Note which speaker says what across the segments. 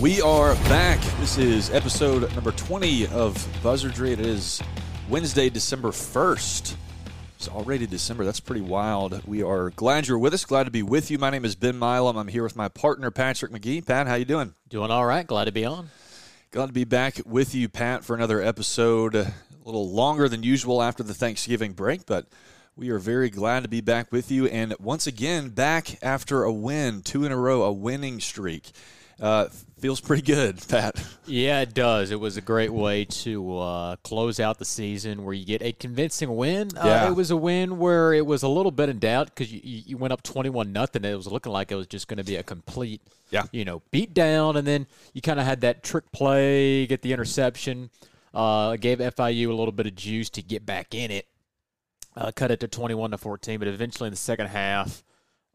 Speaker 1: We are back. This is episode number 20 of Buzzardry. It is Wednesday, December 1st. It's already December. That's pretty wild. We are glad you're with us. Glad to be with you. My name is Ben Milam. I'm here with my partner, Patrick McGee. Pat, how you doing?
Speaker 2: Doing all right. Glad to be on.
Speaker 1: Glad to be back with you, Pat, for another episode. A little longer than usual after the Thanksgiving break, but we are very glad to be back with you. And once again, back after a win, two in a row, a winning streak. Uh, feels pretty good, Pat.
Speaker 2: Yeah, it does. It was a great way to uh, close out the season where you get a convincing win.
Speaker 1: Yeah.
Speaker 2: Uh, it was a win where it was a little bit in doubt because you, you went up 21 nothing. It was looking like it was just going to be a complete,
Speaker 1: Yeah.
Speaker 2: you know, beat down. And then you kind of had that trick play, get the interception, uh, gave FIU a little bit of juice to get back in it. Uh, cut it to 21 to 14, but eventually in the second half,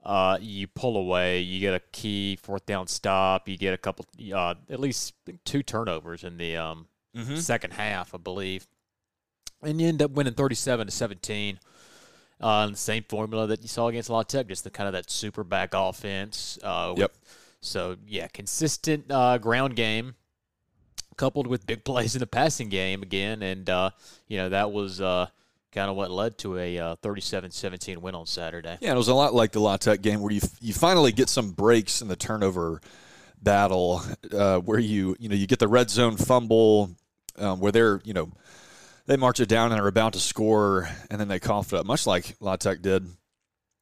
Speaker 2: uh, you pull away, you get a key fourth down stop, you get a couple, uh, at least two turnovers in the um, second half, I believe, and you end up winning 37 to 17. Uh, the same formula that you saw against La Tech, just the kind of that super back offense. Uh,
Speaker 1: Yep.
Speaker 2: So yeah, consistent uh, ground game, coupled with big plays in the passing game again, and uh, you know that was uh, kind of what led to a uh, 37-17 win on Saturday.
Speaker 1: Yeah, it was a lot like the La Tech game where you you finally get some breaks in the turnover battle, uh, where you you know you get the red zone fumble, um, where they're you know they march it down and are about to score, and then they cough it up, much like La Tech did.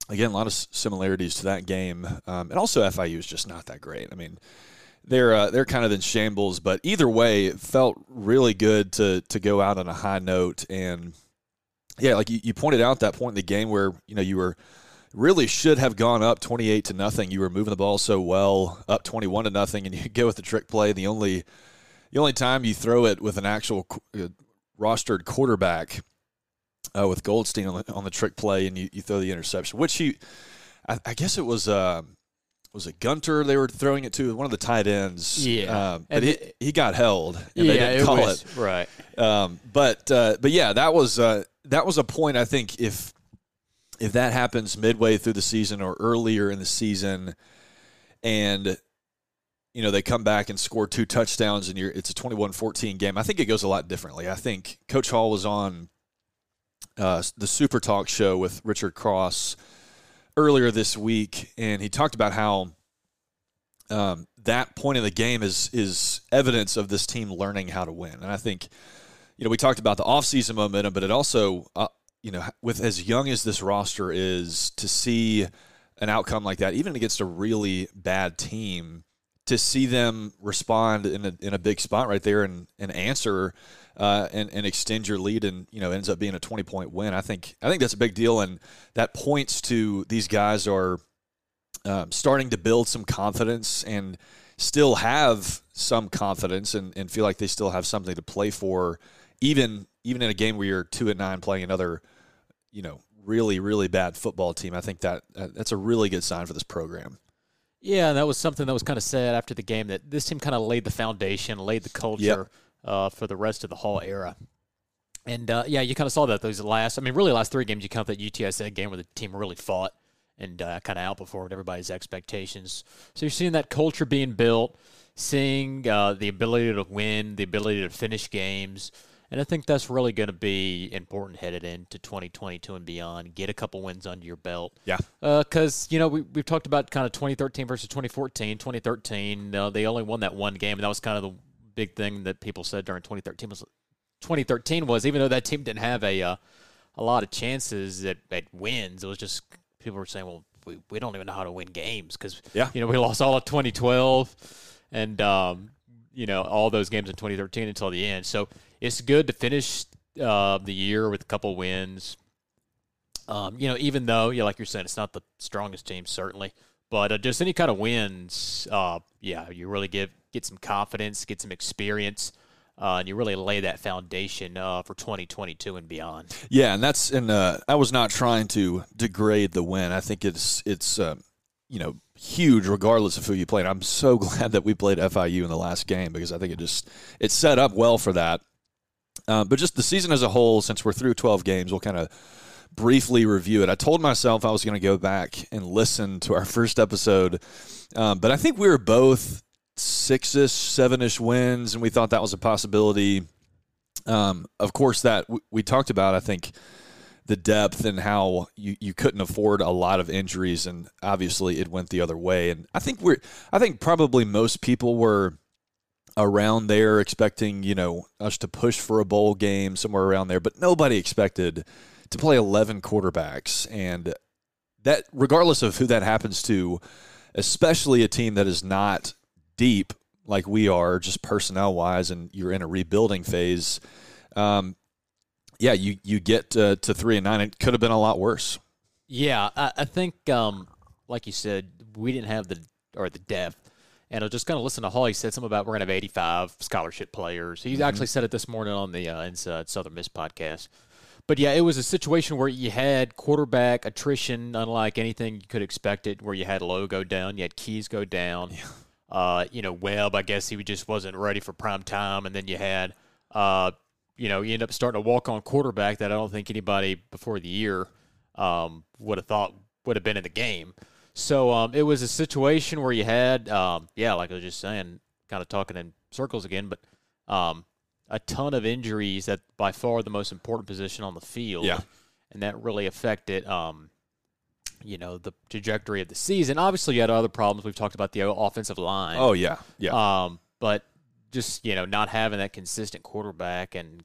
Speaker 1: Again, a lot of similarities to that game, um, and also FIU is just not that great. I mean, they're uh, they're kind of in shambles, but either way, it felt really good to to go out on a high note and yeah, like you, you pointed out that point in the game where you know you were really should have gone up 28 to nothing. You were moving the ball so well, up 21 to nothing, and you go with the trick play. The only the only time you throw it with an actual uh, rostered quarterback uh, with Goldstein on the, on the trick play, and you, you throw the interception, which he, I, I guess it was. Uh, was it Gunter they were throwing it to one of the tight ends?
Speaker 2: Yeah.
Speaker 1: um, but
Speaker 2: And
Speaker 1: he,
Speaker 2: it-
Speaker 1: he got held. And they didn't
Speaker 2: it was,
Speaker 1: it.
Speaker 2: right.
Speaker 1: Um, but uh, but yeah, that was uh, that was a point. I think if if that happens midway through the season or earlier in the season, and you know they come back and score two touchdowns and you're it's a 21-14 game, I think it goes a lot differently. I think Coach Hall was on uh, the Super Talk show with Richard Cross earlier this week, and he talked about how um, that point in the game is is evidence of this team learning how to win. And I think, you know, we talked about the offseason momentum, but it also, uh, you know, with as young as this roster is, to see an outcome like that, even against a really bad team, to see them respond in a, in a big spot right there and, and answer uh, and, and extend your lead and you know ends up being a 20 point win. I think I think that's a big deal and that points to these guys are um, starting to build some confidence and still have some confidence and, and feel like they still have something to play for, even even in a game where you're two and nine playing another, you know, really really bad football team. I think that uh, that's a really good sign for this program.
Speaker 2: Yeah, and that was something that was kind of said after the game that this team kind of laid the foundation, laid the culture uh, for the rest of the Hall era. And uh, yeah, you kind of saw that those last, I mean, really last three games. You count that UTSA game where the team really fought and uh, kind of outperformed everybody's expectations. So you're seeing that culture being built, seeing uh, the ability to win, the ability to finish games. And I think that's really going to be important headed into 2022 and beyond. Get a couple wins under your belt.
Speaker 1: Yeah.
Speaker 2: Because, you know, we, we've talked about kind of 2013 versus 2014. 2013, uh, they only won that one game, and that was kind of the big thing that people said during 2013 was 2013 was even though that team didn't have a uh, a lot of chances at, at wins, it was just people were saying, well, we, we don't even know how to win games because
Speaker 1: Yeah.
Speaker 2: you know we lost all of 2012 and um, you know all those games in 2013 until the end. So it's good to finish uh, the year with a couple wins. Um, you know, even though, yeah, like you're saying, it's not the strongest team, certainly, but uh, just any kind of wins, uh, yeah, you really get get some confidence, get some experience. uh, and you really lay that foundation uh, for 2022 and beyond.
Speaker 1: Yeah, and that's and uh, I was not trying to degrade the win. I think it's it's uh, you know huge regardless of who you played. I'm so glad that we played FIU in the last game because I think it just it set up well for that. Uh, but just the season as a whole, since we're through 12 games, we'll kind of briefly review it. I told myself I was going to go back and listen to our first episode, um, but I think we were both six-ish, seven-ish wins, and we thought that was a possibility. Um, of course, that w- we talked about, I think, the depth and how you, you couldn't afford a lot of injuries, and obviously it went the other way. And I think we're, I think probably most people were around there expecting, you know, us to push for a bowl game somewhere around there, but nobody expected to play 11 quarterbacks. And that, regardless of who that happens to, especially a team that is not deep like we are, just personnel wise, and you're in a rebuilding phase. Um, yeah, you you get uh, to three and nine. It could have been a lot worse.
Speaker 2: Yeah, I, I think, um, like you said, we didn't have the or the depth. And I was just going to listen to Hall. He said something about we're going to have 85 scholarship players. He mm-hmm. actually said it this morning on the uh, Inside Southern Miss podcast. But yeah, it was a situation where you had quarterback attrition, unlike anything you could expect it, where you had Lowe go down, you had Keyes go down. Yeah. Uh, you know, Webb, I guess he just wasn't ready for prime time. And then you had, uh, you know, you end up starting a walk on quarterback that I don't think anybody before the year um, would have thought would have been in the game. So um, it was a situation where you had, um, yeah, like I was just saying, kind of talking in circles again, but um, a ton of injuries at by far the most important position on the field.
Speaker 1: Yeah.
Speaker 2: And that really affected, um, you know, the trajectory of the season. Obviously, you had other problems. We've talked about the offensive line.
Speaker 1: Oh, yeah. Yeah.
Speaker 2: Um, but just, you know, not having that consistent quarterback and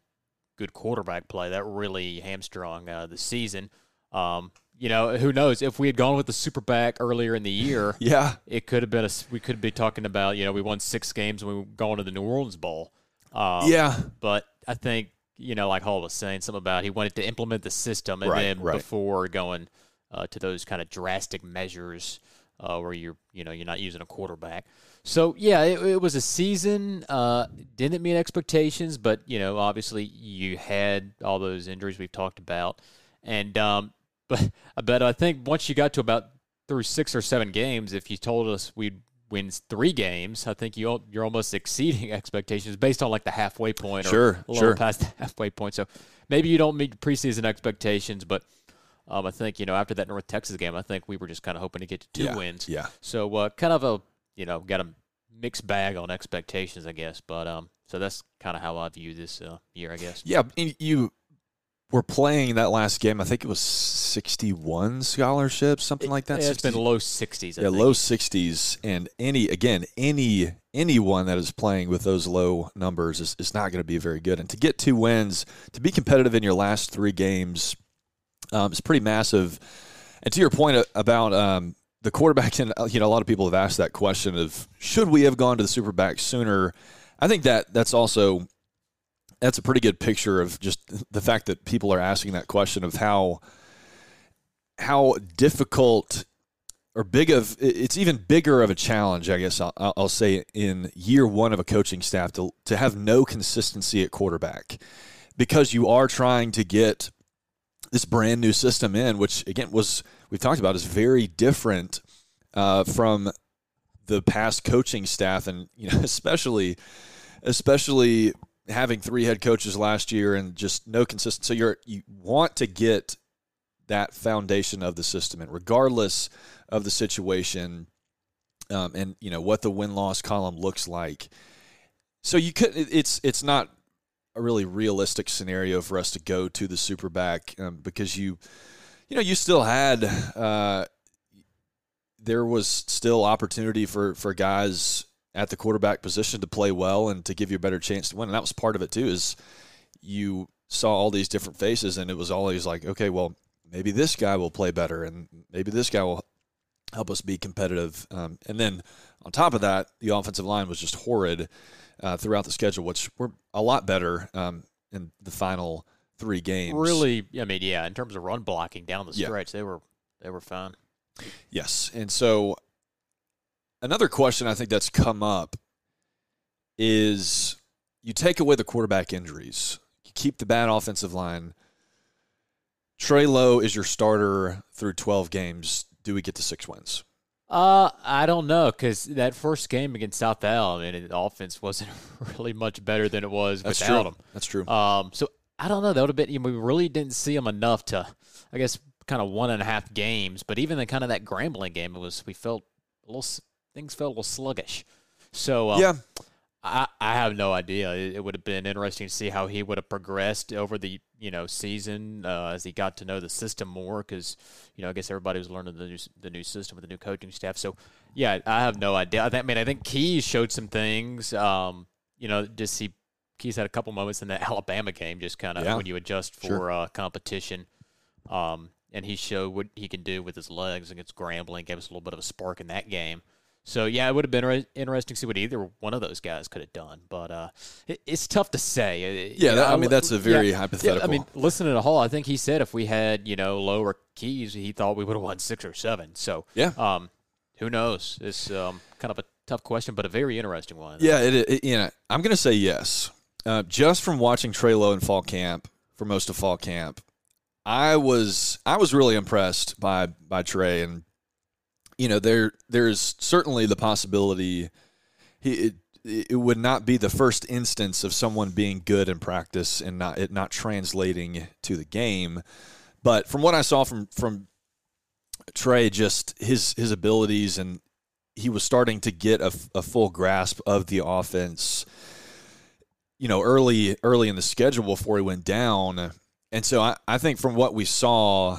Speaker 2: good quarterback play, that really hamstrung uh, the season. Um, you know, who knows if we had gone with the super back earlier in the year?
Speaker 1: yeah,
Speaker 2: it could have been a. We could be talking about you know we won six games and we were going to the New Orleans Bowl.
Speaker 1: Um, yeah,
Speaker 2: but I think you know, like Hall was saying, something about he wanted to implement the system and
Speaker 1: right,
Speaker 2: then
Speaker 1: right.
Speaker 2: before going uh, to those kind of drastic measures uh, where you're you know you're not using a quarterback. So yeah, it, it was a season. Uh, didn't meet expectations, but you know obviously you had all those injuries we've talked about, and um, but but I think once you got to about through six or seven games, if you told us we'd win three games, I think you you're almost exceeding expectations based on like the halfway point or
Speaker 1: sure,
Speaker 2: a little
Speaker 1: sure.
Speaker 2: past the halfway point. So maybe you don't meet preseason expectations, but um, I think you know after that North Texas game, I think we were just kind of hoping to get to two
Speaker 1: yeah,
Speaker 2: wins.
Speaker 1: Yeah.
Speaker 2: So uh, kind of a you know got a mixed bag on expectations, I guess. But um, so that's kind of how I view this uh, year, I guess.
Speaker 1: Yeah, you were playing that last game. I think it was 61 scholarships, something like that.
Speaker 2: Yeah, it's been low 60s. I
Speaker 1: yeah,
Speaker 2: think.
Speaker 1: low 60s. And any again, any anyone that is playing with those low numbers is, is not going to be very good. And to get two wins, to be competitive in your last three games, um, is pretty massive. And to your point about um, the quarterback, and you know, a lot of people have asked that question of should we have gone to the Superback sooner. I think that that's also that's a pretty good picture of just the fact that people are asking that question of how how difficult or big of it's even bigger of a challenge, I guess I'll, I'll, say in year one of a coaching staff to to have no consistency at quarterback because you are trying to get this brand new system in, which again was we've talked about is very different uh, from the past coaching staff, and you know especially especially having three head coaches last year and just no consistency. So you're you want to get that foundation of the system, and regardless of the situation, um, and you know what the win loss column looks like. So you could it's it's not a really realistic scenario for us to go to the super back um, because you you know you still had uh, there was still opportunity for for guys at the quarterback position to play well and to give you a better chance to win. And that was part of it too. Is you saw all these different faces, and it was always like, okay, well, maybe this guy will play better, and maybe this guy will help us be competitive. Um, and then on top of that, the offensive line was just horrid uh, throughout the schedule, which were a lot better um, in the final three games.
Speaker 2: Really, I mean, yeah, in terms of run blocking down the stretch, yeah. they were they were fine.
Speaker 1: Yes, and so another question I think that's come up is you take away the quarterback injuries, you keep the bad offensive line. Trey Lowe is your starter through 12 games. Do we get to six wins?
Speaker 2: Uh, I don't know because that first game against South Al, I mean, the offense wasn't really much better than it was
Speaker 1: That's
Speaker 2: without
Speaker 1: true.
Speaker 2: him.
Speaker 1: That's true.
Speaker 2: Um, so I don't know. That would have been. You know, we really didn't see him enough to, I guess, kind of one and a half games. But even the kind of that Grambling game, it was we felt a little things felt a little sluggish. So um,
Speaker 1: yeah.
Speaker 2: I, I have no idea. It, it would have been interesting to see how he would have progressed over the you know season uh, as he got to know the system more. Because you know I guess everybody was learning the new the new system with the new coaching staff. So yeah, I have no idea. I, think, I mean I think Keyes showed some things. Um, you know, just he Keyes had a couple moments in that Alabama game, just kind of
Speaker 1: Yeah.
Speaker 2: when you adjust for
Speaker 1: Sure.
Speaker 2: uh, competition. Um, and he showed what he can do with his legs against Grambling. Gave us a little bit of a spark in that game. So yeah, it would have been inter- interesting to see what either one of those guys could have done. But uh, it, it's tough to say.
Speaker 1: Yeah,
Speaker 2: you know,
Speaker 1: I mean, that's a very
Speaker 2: yeah,
Speaker 1: hypothetical.
Speaker 2: Yeah, I mean, listening to Hall, I think he said if we had you know lower keys, he thought we would have won six or seven. So
Speaker 1: Yeah.
Speaker 2: um, who knows? It's um, kind of a tough question, but a very interesting one.
Speaker 1: Yeah, it, it, you know, I'm going to say yes. Uh, just from watching Trey Lowe in fall camp for most of fall camp, I was I was really impressed by by Trey, and you know there there's certainly the possibility he it, it would not be the first instance of someone being good in practice and not it not translating to the game, but from what I saw from from Trey, just his his abilities and he was starting to get a, a full grasp of the offense you know early early in the schedule before he went down. And so I, I think from what we saw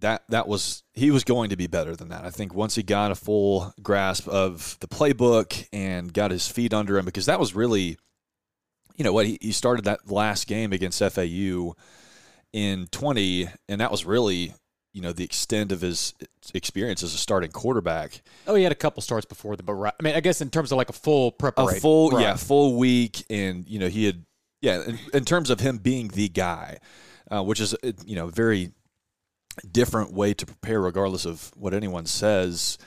Speaker 1: that that was he was going to be better than that. I think once he got a full grasp of the playbook and got his feet under him because that was really you know what he, he started that last game against fau in 20 and that was really you know the extent of his experience as a starting quarterback.
Speaker 2: Oh, he had a couple starts before them, but right, I mean, I guess in terms of like a full preparation, a
Speaker 1: full
Speaker 2: right.
Speaker 1: yeah full week and you know he had yeah in, in terms of him being the guy uh, which is uh, you know very different way to prepare regardless of what anyone says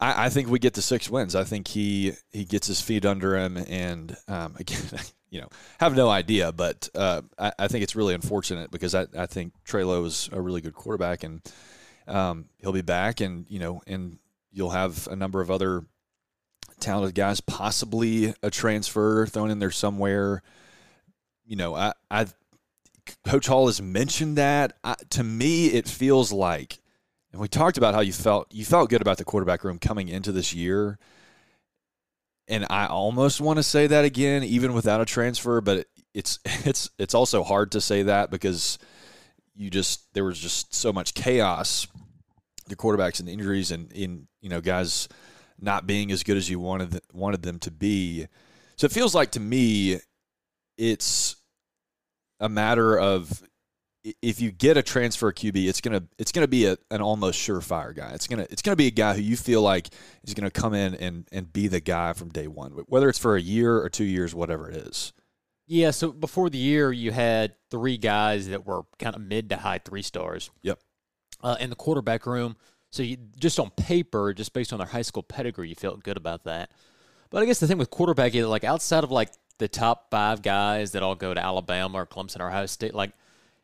Speaker 1: I, I think we get to six wins i think he he gets his feet under him and um, again you know have no idea but uh, I, I think it's really unfortunate because I, I think Trey Lowe is a really good quarterback and um, he'll be back and you know and you'll have a number of other talented guys, possibly a transfer thrown in there somewhere. You know, I, I Coach Hall has mentioned that. I, to me, it feels like, and we talked about how you felt. You felt good about the quarterback room coming into this year, and I almost want to say that again, even without a transfer. But it, it's it's it's also hard to say that because you just there was just so much chaos, the quarterbacks and injuries, and in you know guys not being as good as you wanted wanted them to be. So it feels like to me, it's a matter of if you get a transfer QB, it's gonna it's gonna be a, an almost surefire guy. It's gonna it's gonna be a guy who you feel like is gonna come in and and be the guy from day one, whether it's for a year or two years, whatever it is.
Speaker 2: Yeah, so before the year, you had three guys that were kind of mid to high three stars.
Speaker 1: Yep.
Speaker 2: Uh, in the quarterback room, so you just on paper, just based on their high school pedigree, you felt good about that. But I guess the thing with quarterback is like outside of like the top five guys that all go to Alabama or Clemson or Ohio State, like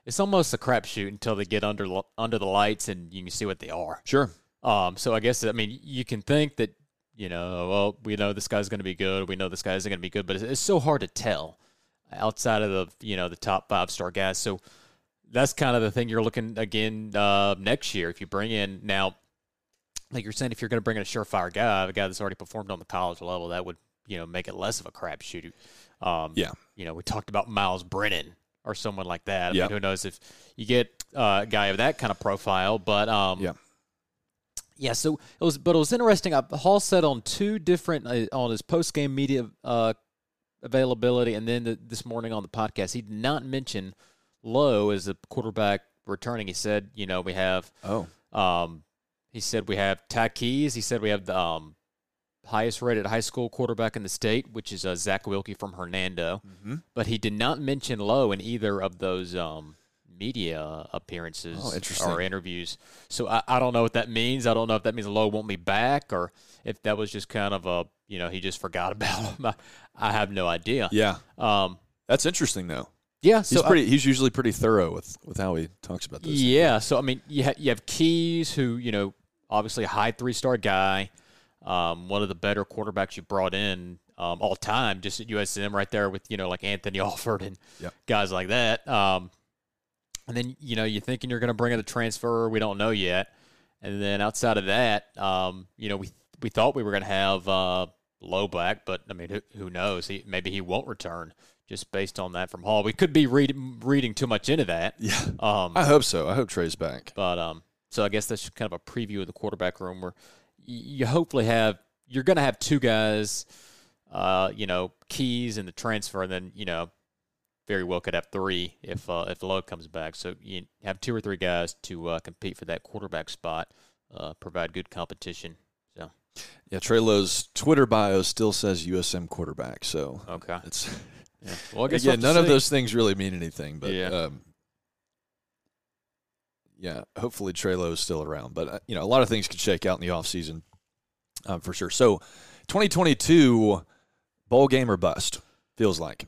Speaker 2: it's almost a crapshoot until they get under under the lights and you can see what they are.
Speaker 1: Sure.
Speaker 2: Um, so I guess I mean you can think that you know, well, we know this guy's going to be good, we know this guy isn't going to be good, but it's, it's so hard to tell outside of the you know the top five star guys. So that's kind of the thing you're looking again uh, next year if you bring in now. Like you're saying, if you're going to bring in a surefire guy, a guy that's already performed on the college level, that would you know make it less of a crapshoot. Um,
Speaker 1: Yeah.
Speaker 2: You know, we talked about Myles Brennan or someone like that. I
Speaker 1: Yeah.
Speaker 2: mean, who knows if you get uh, a guy of that kind of profile, but um,
Speaker 1: Yeah.
Speaker 2: yeah, so it was, but it was interesting. Hall said on two different uh, on his post game media uh, availability, and then the, this morning on the podcast, he did not mention Lowe as a quarterback returning. He said, you know, we have,
Speaker 1: Oh.
Speaker 2: um, he said we have Ty Keyes. He said we have the um, highest rated high school quarterback in the state, which is uh, Zach Wilkie from Hernando.
Speaker 1: Mm-hmm.
Speaker 2: But he did not mention Lowe in either of those um, media appearances
Speaker 1: Oh,
Speaker 2: or interviews. So I, I don't know what that means. I don't know if that means Lowe won't be back or if that was just kind of a you know he just forgot about him. I, I have no idea.
Speaker 1: Yeah,
Speaker 2: Um.
Speaker 1: that's interesting though.
Speaker 2: Yeah.
Speaker 1: He's
Speaker 2: So I-
Speaker 1: pretty. he's usually pretty thorough with with how he talks about this.
Speaker 2: Yeah. So I mean, you ha- you have Keyes, who you know, obviously a high three star guy, um, one of the better quarterbacks you brought in um, all time, just at USM right there with you know like Anthony Alford and
Speaker 1: Yep.
Speaker 2: guys like that. Um, and then you know you're thinking you're going to bring in a transfer, we don't know yet. And then outside of that, um, you know we we thought we were going to have uh, Lowe back, but I mean who, who knows? He, maybe he won't return. Just based on that from Hall, we could be read, reading too much into that.
Speaker 1: Yeah,
Speaker 2: Um,
Speaker 1: I hope so. I hope Trey's back.
Speaker 2: but um, so I guess that's kind of a preview of the quarterback room where y- you hopefully have you're going to have two guys, uh, you know, Keyes in the transfer, and then you know, very well could have three if uh, if Lowe comes back. So you have two or three guys to uh, compete for that quarterback spot, uh, provide good competition. So
Speaker 1: Yeah, Trey Lowe's Twitter bio still says USM quarterback. So
Speaker 2: okay,
Speaker 1: it's
Speaker 2: yeah. Well, I guess we'll
Speaker 1: none
Speaker 2: to
Speaker 1: of those things really mean anything. But
Speaker 2: Yeah.
Speaker 1: um, yeah, hopefully Trey Lowe's still around. But uh, you know, a lot of things could shake out in the offseason, um, for sure. So, 2022 bowl game or bust feels like.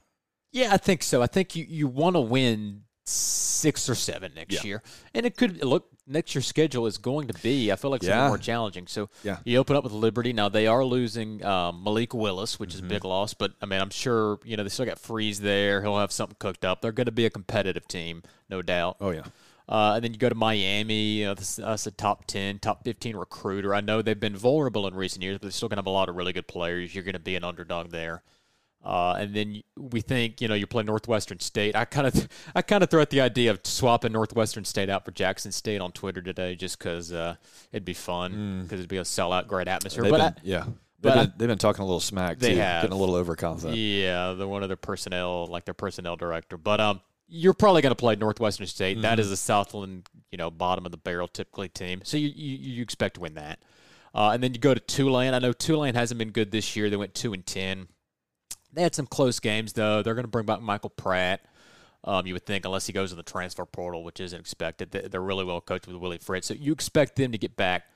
Speaker 2: Yeah, I think so. I think you, you want to win six or seven next
Speaker 1: Yeah.
Speaker 2: year, and it could look next year's schedule is going to be. I feel like something
Speaker 1: Yeah.
Speaker 2: more challenging. So
Speaker 1: Yeah.
Speaker 2: you open up with Liberty. Now they are losing um, Malik Willis, which is
Speaker 1: Mm-hmm.
Speaker 2: a big loss. But I mean, I'm sure you know they still got Freeze there. He'll have something cooked up. They're going to be a competitive team, no doubt.
Speaker 1: Oh yeah,
Speaker 2: Uh, and then you go to Miami. You know, this, that's a top 10, top 15 recruiter. I know they've been vulnerable in recent years, but they're still going to have a lot of really good players. You're going to be an underdog there. Uh, and then we think, you know, you play Northwestern State. I kind of, I kind of throw out the idea of swapping Northwestern State out for Jackson State on Twitter today, just because uh, it'd be fun, because it'd be a sellout, great atmosphere.
Speaker 1: they've
Speaker 2: but
Speaker 1: been, yeah, they've
Speaker 2: but
Speaker 1: been,
Speaker 2: I-
Speaker 1: they've been talking a little smack.
Speaker 2: They
Speaker 1: too,
Speaker 2: have.
Speaker 1: getting a little overconfident.
Speaker 2: yeah, they're one of their personnel, like their personnel director. But um, you're probably going to play Northwestern State. That is a Southland, you know, bottom of the barrel typically team. So you you, you expect to win that. Uh, and then you go to Tulane. I know Tulane hasn't been good this year. They went two and ten. They had some close games though. They're going to bring back Michael Pratt. Um, you would think, unless he goes in the transfer portal, which isn't expected. They- They're really well coached with Willie Fritz, so you expect them to get back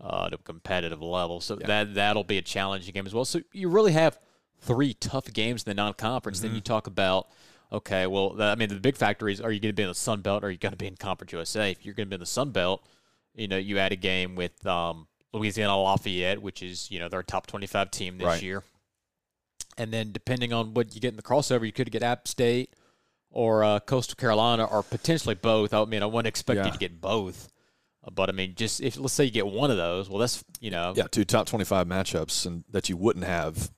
Speaker 2: uh, to a competitive level. So that that'll be a challenging game as well. So you really have three tough games in the non-conference. Then you talk about, okay, well, I mean, the big factor is: are you going to be in the Sun Belt or are you going to be in Conference USA? If you're going to be in the Sun Belt, you know, you add a game with um, Louisiana Lafayette, which is you know their top 25 team this
Speaker 1: Right.
Speaker 2: year. And then depending on what you get in the crossover, you could get App State or uh, Coastal Carolina or potentially both. I mean, I wouldn't expect you to get both. Uh, But I mean, just if let's say you get one of those, well, that's you know,
Speaker 1: Yeah, two top twenty-five matchups, and that you wouldn't have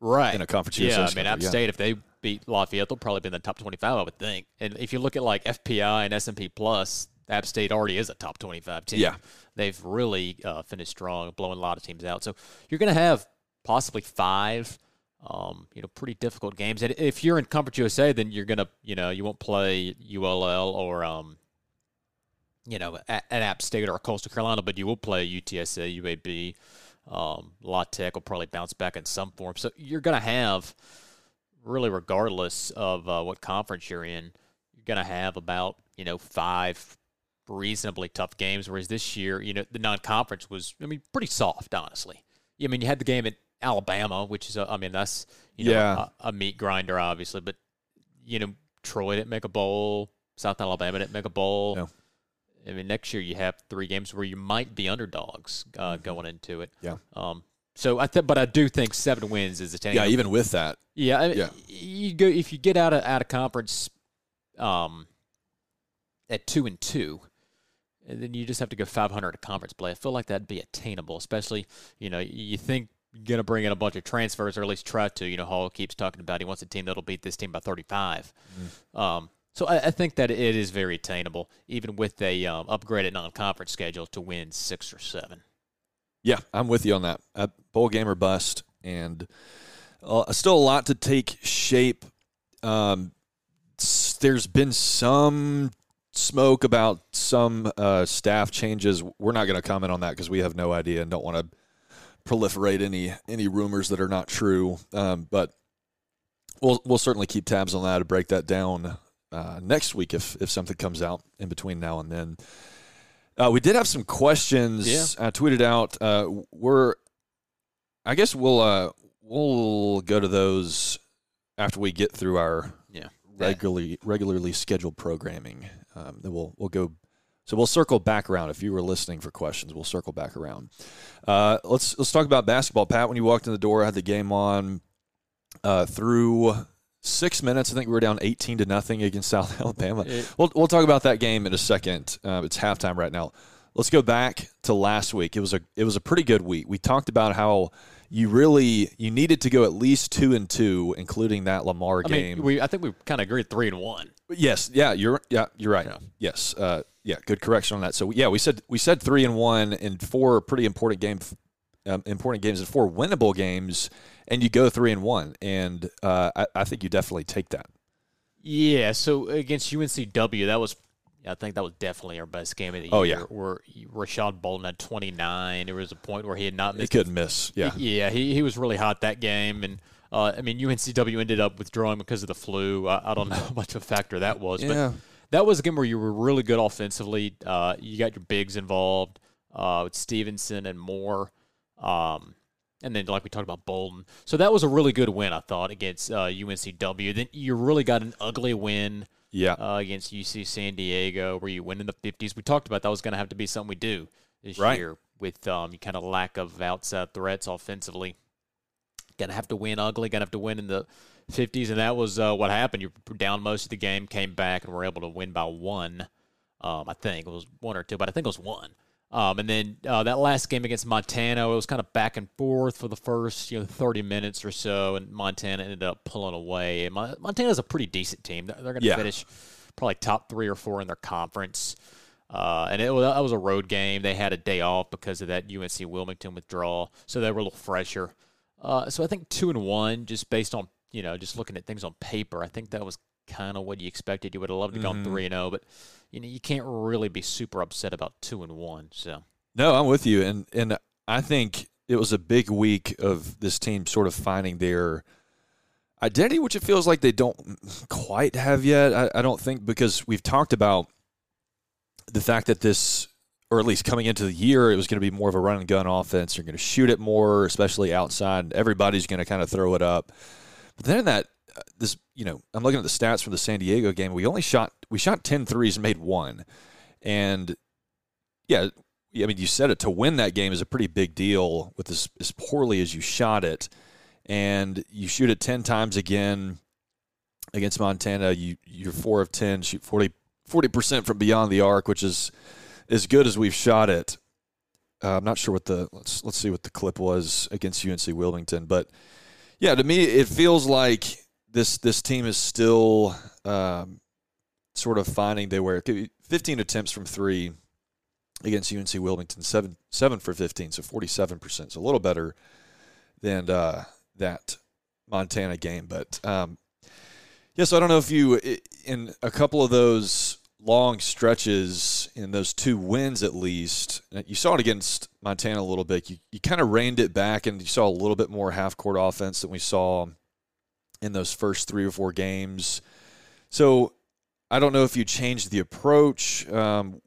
Speaker 2: right
Speaker 1: in a conference.
Speaker 2: Yeah, I mean, App
Speaker 1: yeah.
Speaker 2: State if they beat Lafayette, they'll probably be in the top twenty-five, I would think. And if you look at like FPI and S and P Plus, App State already is a top twenty-five team.
Speaker 1: Yeah.
Speaker 2: they've really uh, finished strong, blowing a lot of teams out. So you're going to have possibly five. Um, you know, pretty difficult games. And if you're in Conference USA, then you're gonna, you know, you won't play ULL or, um, you know, at, at App State or Coastal Carolina, but you will play UTSA, UAB. Um, La Tech will probably bounce back in some form. So you're gonna have, really, regardless of uh, what conference you're in, you're gonna have about you know five reasonably tough games. Whereas this year, you know, the non-conference was, I mean, pretty soft, honestly. I mean, you had the game at Alabama, which is, a, I mean, that's you know
Speaker 1: Yeah.
Speaker 2: a, a meat grinder, obviously, but you know, Troy didn't make a bowl, South Alabama didn't make a bowl.
Speaker 1: No.
Speaker 2: I mean, next year you have three games where you might be underdogs uh, going into it.
Speaker 1: Yeah.
Speaker 2: Um. So I think, but I do think seven wins is attainable.
Speaker 1: Yeah, even with that,
Speaker 2: Yeah, I mean,
Speaker 1: Yeah.
Speaker 2: You go if you get out of out of conference, um, at two and two, and then you just have to go 500 at conference play. I feel like that'd be attainable, especially you know you think you're gonna bring in a bunch of transfers or at least try to. You know, Hall keeps talking about he wants a team that'll beat this team by 35. Um, so I, I think that it is very attainable, even with a um, upgraded non-conference schedule, to win six or seven.
Speaker 1: Yeah, I'm with you on that. Uh, bowl game or bust, and uh, still a lot to take shape. Um, there's been some smoke about some uh, staff changes. We're not going to comment on that because we have no idea and don't want to proliferate any any rumors that are not true. Um, but we'll we'll certainly keep tabs on that to break that down uh, next week if if something comes out in between now and then. Uh, we did have some questions.
Speaker 2: Yeah.
Speaker 1: I tweeted out. Uh, we're, I guess we'll uh, we'll go to those after we get through our
Speaker 2: Yeah.
Speaker 1: regularly regularly scheduled programming. Um, then we'll we'll go. So we'll circle back around. If you were listening for questions, we'll circle back around. Uh, let's let's talk about basketball. Pat, when you walked in the door, I had the game on uh, through six minutes. I think we were down eighteen to nothing against South Alabama.
Speaker 2: It-
Speaker 1: we'll we'll talk about that game in a second. Uh, it's halftime right now. Let's go back to last week. It was a it was a pretty good week. We talked about how you really you needed to go at least two and two, including that Lamar
Speaker 2: I
Speaker 1: game.
Speaker 2: mean, we I think we kind of agreed three and one.
Speaker 1: Yes, yeah, you're yeah, you're right. Yes, uh, yeah, good correction on that. So yeah, we said we said three and one in four pretty important game, um, important games and four winnable games, and you go three and one, and uh, I, I think you definitely take that.
Speaker 2: Yeah, so against UNCW, that was I think that was definitely our best game of the
Speaker 1: Oh,
Speaker 2: year.
Speaker 1: yeah.
Speaker 2: Where Rashad Bolton had 29. There was a point where he had not missed.
Speaker 1: He couldn't miss. Yeah,
Speaker 2: yeah, he he was really hot that game, and uh, I mean UNCW ended up withdrawing because of the flu. I, I don't know how much of a factor that was,
Speaker 1: Yeah.
Speaker 2: but that was a game where you were really good offensively. Uh, you got your bigs involved uh, with Stevenson and Moore. Um, and then, like we talked about, Bolton. So that was a really good win, I thought, against uh, UNCW. Then you really got an ugly win
Speaker 1: yeah,
Speaker 2: uh, against UC San Diego, where you win in the 50s. We talked about that was going to have to be something we do this
Speaker 1: Right.
Speaker 2: year with um, kind of lack of outside threats offensively. Going to have to win ugly. Going to have to win in the 50s, and that was uh, what happened. You were down most of the game, came back, and were able to win by one. Um, I think it was one or two, but I think it was one. Um, and then uh, that last game against Montana, it was kind of back and forth for the first you know 30 minutes or so, and Montana ended up pulling away. And Mon- Montana's a pretty decent team. They're, they're going to
Speaker 1: Yeah.
Speaker 2: finish probably top three or four in their conference. Uh, and it was, that was a road game. They had a day off because of that UNC Wilmington withdrawal, so they were a little fresher. Uh, so I think two and one, just based on you know just looking at things on paper, I think that was kind of what you expected. You would have loved to go
Speaker 1: Mm-hmm.
Speaker 2: three and zero, but you know you can't really be super upset about two and one. So
Speaker 1: No, I'm with you, and and I think it was a big week of this team sort of finding their identity, which it feels like they don't quite have yet. I, I don't think because we've talked about the fact that this, or at least coming into the year, it was going to be more of a run and gun offense. You're going to shoot it more, especially outside. Everybody's going to kind of throw it up. But then in that this, you know, I'm looking at the stats from the San Diego game. We only shot we shot 10 threes and made one, and yeah, I mean, you said it to win that game is a pretty big deal with as, as poorly as you shot it, and you shoot it ten times again against Montana. You you're four of ten, shoot 40 percent from beyond the arc, which is as good as we've shot it. Uh, I'm not sure what the let's let's see what the clip was against UNC Wilmington, but yeah, to me it feels like this this team is still um, sort of finding they were 15 attempts from three against UNC Wilmington, seven seven for 15, so 47 percent, so a little better than uh, that Montana game. But um, yes, I don't know if you in a couple of those long stretches in those two wins at least, uh, you saw it against Montana a little bit. You you kind of reined it back, and you saw a little bit more half court offense than we saw in those first three or four games. So I don't know if you changed the approach. Um,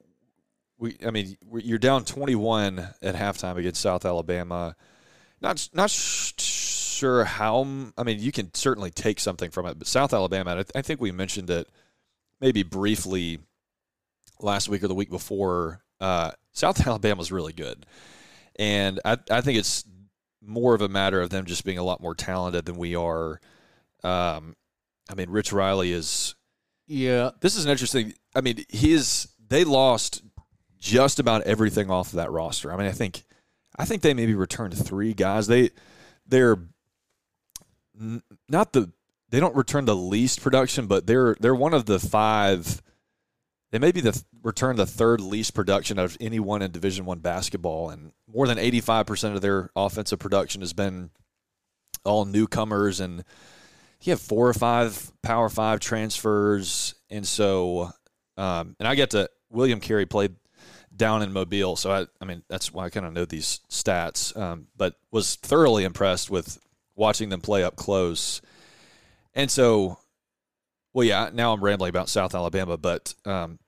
Speaker 1: we, I mean, you're down 21 at halftime against South Alabama. Not not sh- sure how. I mean, you can certainly take something from it, but South Alabama. I, th- I think we mentioned it maybe briefly last week or the week before. Uh, South is really good, and I, I think it's more of a matter of them just being a lot more talented than we are. Um, I mean, Rich Riley is
Speaker 2: yeah,
Speaker 1: this is an interesting. I mean, his they lost just about everything off of that roster. I mean, I think I think they maybe returned three guys. They they're not the they don't return the least production, but they're they're one of the five. They may be the th- return the third least production of anyone in Division One basketball, and more than eighty five percent of their offensive production has been all newcomers and he had four or five Power Five transfers, and so um, and I get to William Carey played down in Mobile, so I I mean that's why I kind of know these stats, um, but was thoroughly impressed with watching them play up close, and so well, yeah. Now I'm rambling about South Alabama, but um,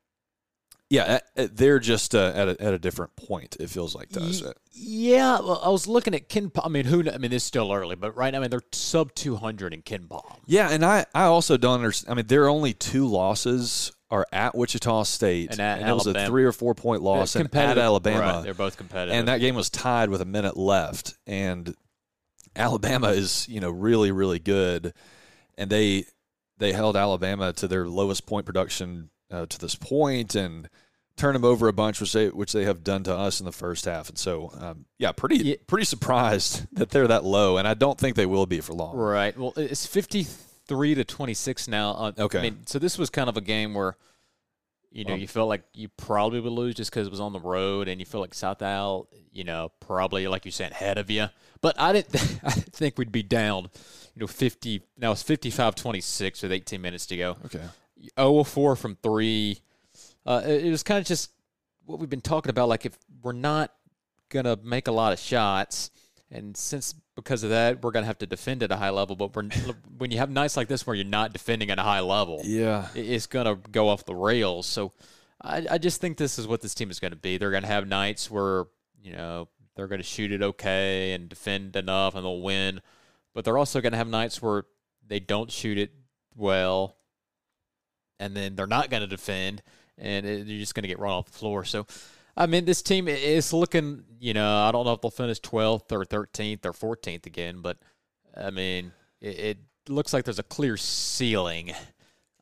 Speaker 1: yeah, they're just uh, at a, at a different point. It feels like to us.
Speaker 2: Yeah, well, I was looking at Ken. I mean, who? I mean, it's still early, but right now, I mean, they're sub 200 in KenPom.
Speaker 1: Yeah, and I I also don't understand. I mean, there are only two losses are at Wichita State,
Speaker 2: and, at
Speaker 1: and it was a three or four point loss and at Alabama.
Speaker 2: Right, they're both competitive,
Speaker 1: and that game was tied with a minute left, and Alabama is you know really really good, and they they held Alabama to their lowest point production uh, to this point, and turn them over a bunch, which they which they have done to us in the first half. And so, um, yeah, pretty yeah. pretty surprised that they're that low, and I don't think they will be for long.
Speaker 2: Right. Well, it's fifty three to twenty six now. Uh,
Speaker 1: okay. I
Speaker 2: mean, so this was kind of a game where. You know, um, you felt like you probably would lose just because it was on the road, and you feel like South Al, you know, probably like you said, ahead of you. But I didn't, I didn't think we'd be down, you know, fifty. Now it's 55-26 with eighteen minutes to go.
Speaker 1: Okay.
Speaker 2: 0 4 from three uh, it was kind of just what we've been talking about. Like if we're not gonna make a lot of shots, and since because of that we're gonna have to defend at a high level, but when you have nights like this where you're not defending at a high level,
Speaker 1: yeah,
Speaker 2: it's gonna go off the rails. So I, I just think this is what this team is gonna be. They're gonna have nights where you know they're gonna shoot it okay and defend enough, and they'll win. But they're also gonna have nights where they don't shoot it well, and then they're not gonna defend and it, you're just going to get run off the floor. So, I mean, this team is looking, you know, I don't know if they'll finish 12th or 13th or 14th again, but I mean, it, it looks like there's a clear ceiling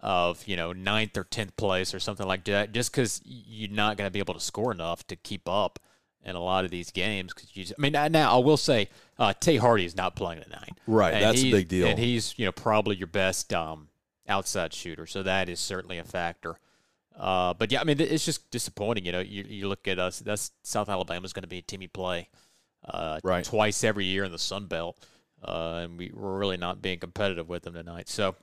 Speaker 2: of, you know, ninth or 10th place or something like that, just because you're not going to be able to score enough to keep up in a lot of these games. Cause you, I mean, now I will say, uh, Tae Hardy is not playing tonight.
Speaker 1: Right, and that's a big deal.
Speaker 2: And he's, you know, probably your best um, outside shooter, so that is certainly a factor. Uh, but yeah, I mean, it's just disappointing. You know, you, you look at us. That's South Alabama's going to be a team you play uh,
Speaker 1: right.
Speaker 2: twice every year in the Sun Belt, uh, and we, we're really not being competitive with them tonight. So,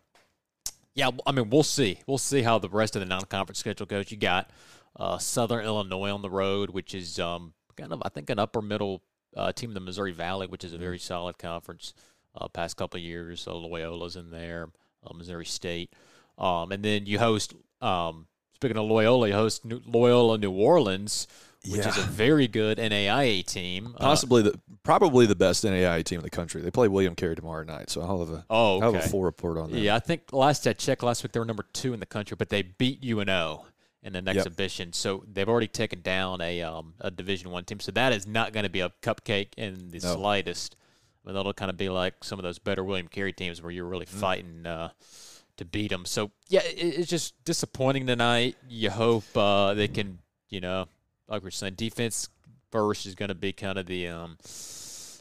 Speaker 2: yeah, I mean, we'll see. We'll see how the rest of the non-conference schedule goes. You got uh, Southern Illinois on the road, which is um, kind of I think an upper middle uh, team in the Missouri Valley, which is a very solid conference. Uh, past couple of years, Loyola's in there, Missouri State, um, and then you host. Um, Speaking of Loyola, host New, Loyola New Orleans, which yeah. is a very good NAIA team.
Speaker 1: Uh, Possibly the probably the best NAIA team in the country. They play William Carey tomorrow night, so I'll have a
Speaker 2: oh, okay.
Speaker 1: I'll have a full report on that.
Speaker 2: Yeah, I think last I checked last week they were number two in the country, but they beat UNO in an exhibition, yep. so they've already taken down a um, a Division One team. So that is not going to be a cupcake in the no. slightest. I mean, that'll kind of be like some of those better William Carey teams where you're really mm. fighting. Uh, to beat them. So yeah, it, it's just disappointing tonight. You hope uh, they can, you know, like we're saying, defense first is going to be kind of the, um,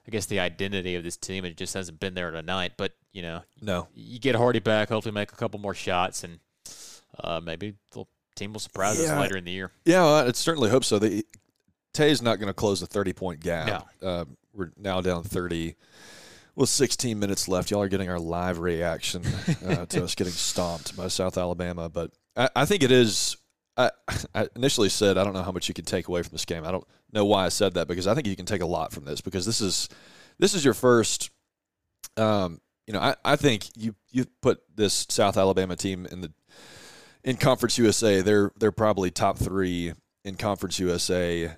Speaker 2: I guess, the identity of this team. It just hasn't been there tonight. But you know,
Speaker 1: no,
Speaker 2: you get Hardy back. Hopefully, make a couple more shots, and uh, maybe the team will surprise yeah. us later in the year.
Speaker 1: Yeah, well, I certainly hope so. The Tae's not going to close the thirty point gap. No. Uh, we're now down thirty with 16 minutes left, y'all are getting our live reaction uh, to us getting stomped by South Alabama. But I, I think it is. I, I, initially said I don't know how much you can take away from this game. I don't know why I said that because I think you can take a lot from this because this is this is your first. Um, you know, I, I think you you put this South Alabama team in the in Conference USA. They're they're probably top three in Conference USA,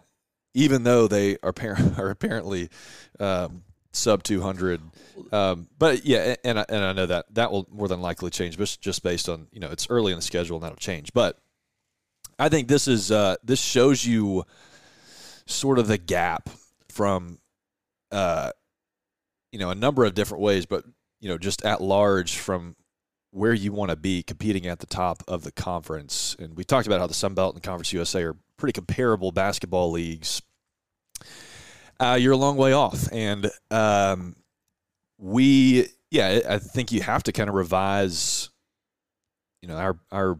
Speaker 1: even though they are, are apparently um, sub 200. Um, but yeah, and I, and I know that that will more than likely change, but just based on you know it's early in the schedule and that'll change. But I think this is uh, this shows you sort of the gap from uh, you know a number of different ways, but you know just at large from where you want to be competing at the top of the conference. And we talked about how the Sun Belt and Conference USA are pretty comparable basketball leagues uh, you're a long way off. And um, we, yeah, I think you have to kind of revise. You know, our our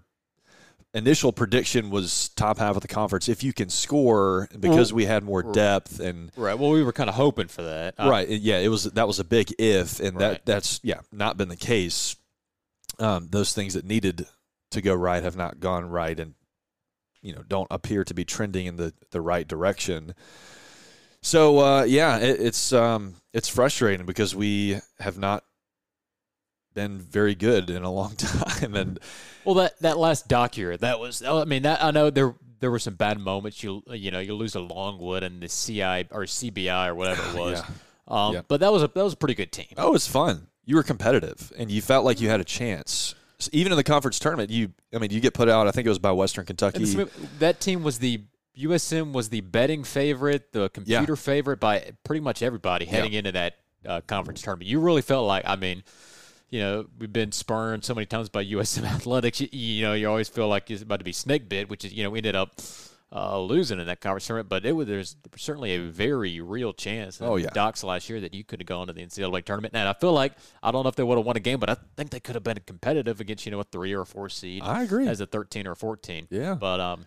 Speaker 1: initial prediction was top half of the conference if you can score because we had more depth and
Speaker 2: right. Well, we were kind of hoping for that.
Speaker 1: Uh, right. Yeah. It was that was a big if, and right. that that's yeah not been the case. Um, those things that needed to go right have not gone right, and you know don't appear to be trending in the the right direction. So uh, yeah, it, it's um, it's frustrating because we have not been very good in a long time. And
Speaker 2: Well, that, that last doc year, that was. I mean, that I know there there were some bad moments. You you know you lose a Longwood and the CI or CBI or whatever it was.
Speaker 1: Yeah.
Speaker 2: Um,
Speaker 1: Yeah.
Speaker 2: But that was a that was a pretty good team.
Speaker 1: oh, it was fun. You were competitive, and you felt like you had a chance. S- Even in the conference tournament, you I mean, you get put out. I think it was by Western Kentucky.
Speaker 2: That team was the USM was the betting favorite, the computer favorite by pretty much everybody heading into that uh, conference tournament. You really felt like, I mean, you know, we've been spurned so many times by USM athletics. You, you know, you always feel like it's about to be snake bit, which is, you know, we ended up uh, losing in that conference tournament. But it was there's certainly a very real chance.
Speaker 1: Oh, yeah.
Speaker 2: Docs last year that you could have gone to the NCAA tournament, and I feel like I don't know if they would have won a game, but I think they could have been competitive against you know a three or a four seed.
Speaker 1: I agree.
Speaker 2: as a thirteen or fourteen.
Speaker 1: Yeah.
Speaker 2: but um,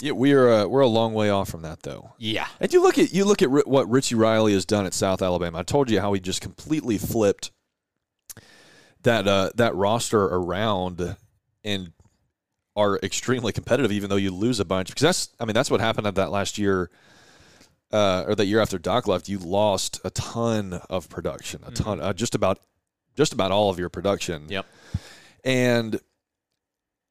Speaker 1: yeah, we're uh, we're a long way off from that though.
Speaker 2: yeah.
Speaker 1: And you look at you look at Ri- what Richie Riley has done at South Alabama. I told you how he just completely flipped that uh, that roster around and are extremely competitive, even though you lose a bunch. Because that's I mean that's what happened at that last year. Uh, or that year after Doc left, you lost a ton of production, a ton, uh, just about, just about all of your production
Speaker 2: Yep.
Speaker 1: and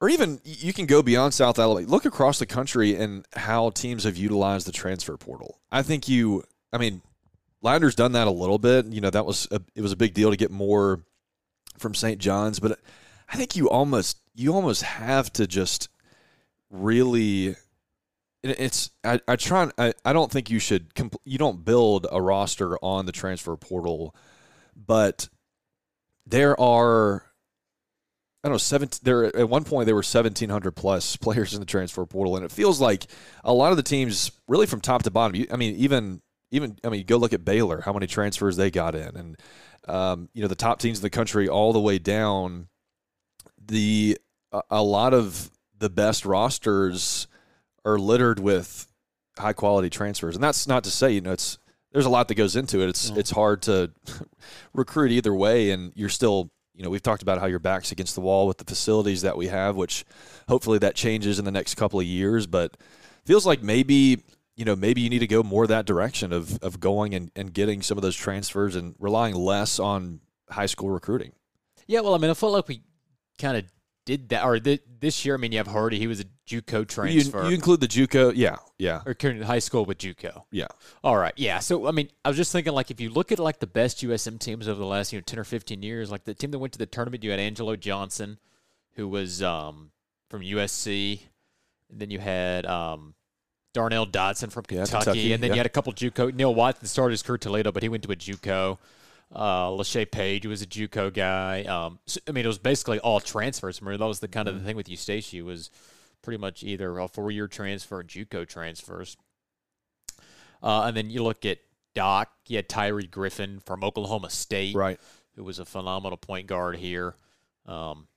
Speaker 1: or even you can go beyond South Alabama. Look across the country and how teams have utilized the transfer portal. I think you. I mean, Ladner's done that a little bit. You know, that was a, it was a big deal to get more from St. John's, but I think you almost you almost have to just really. It's I, I try I, I don't think you should compl- you don't build a roster on the transfer portal, but there are I don't know, 17, there at one point there were 1700 plus players in the transfer portal and it feels like a lot of the teams really from top to bottom. You, I mean even even I mean go look at Baylor, how many transfers they got in and um, you know the top teams in the country all the way down the a, a lot of the best rosters are littered with high quality transfers. And that's not to say, you know, it's there's a lot that goes into it. It's it's hard to recruit either way and you're still you know, we've talked about how your back's against the wall with the facilities that we have, which hopefully that changes in the next couple of years. But feels like maybe, you know, maybe you need to go more that direction of, of going and, and getting some of those transfers and relying less on high school recruiting.
Speaker 2: Yeah, well, I mean, I felt like we kind of did that. Or th- this year, I mean, you have Hardy. He was a JUCO
Speaker 1: You,
Speaker 2: transfer.
Speaker 1: you include the JUCO, yeah, yeah,
Speaker 2: or current high school with JUCO.
Speaker 1: yeah.
Speaker 2: All right, yeah. So I mean, I was just thinking, like, if you look at like the best USM teams over the last you know ten or fifteen years, like the team that went to the tournament, you had Angelo Johnson, who was um, from USC, and then you had um, Darnell Dodson from
Speaker 1: Yeah,
Speaker 2: Kentucky,
Speaker 1: Kentucky,
Speaker 2: and then
Speaker 1: yeah.
Speaker 2: you had a couple JUCO. Neil Watson started his career Toledo, but he went to a JUCO. Uh, LaShay Page was a JUCO guy. Um, so, I mean, it was basically all transfers. Remember, that was the kind
Speaker 1: Mm-hmm.
Speaker 2: of the thing with Eustachy was pretty much either a four-year transfer or JUCO transfers. Uh, and then you look at Doc. You had Tyree Griffin from Oklahoma State,
Speaker 1: Right.
Speaker 2: who was a phenomenal point guard here. Um,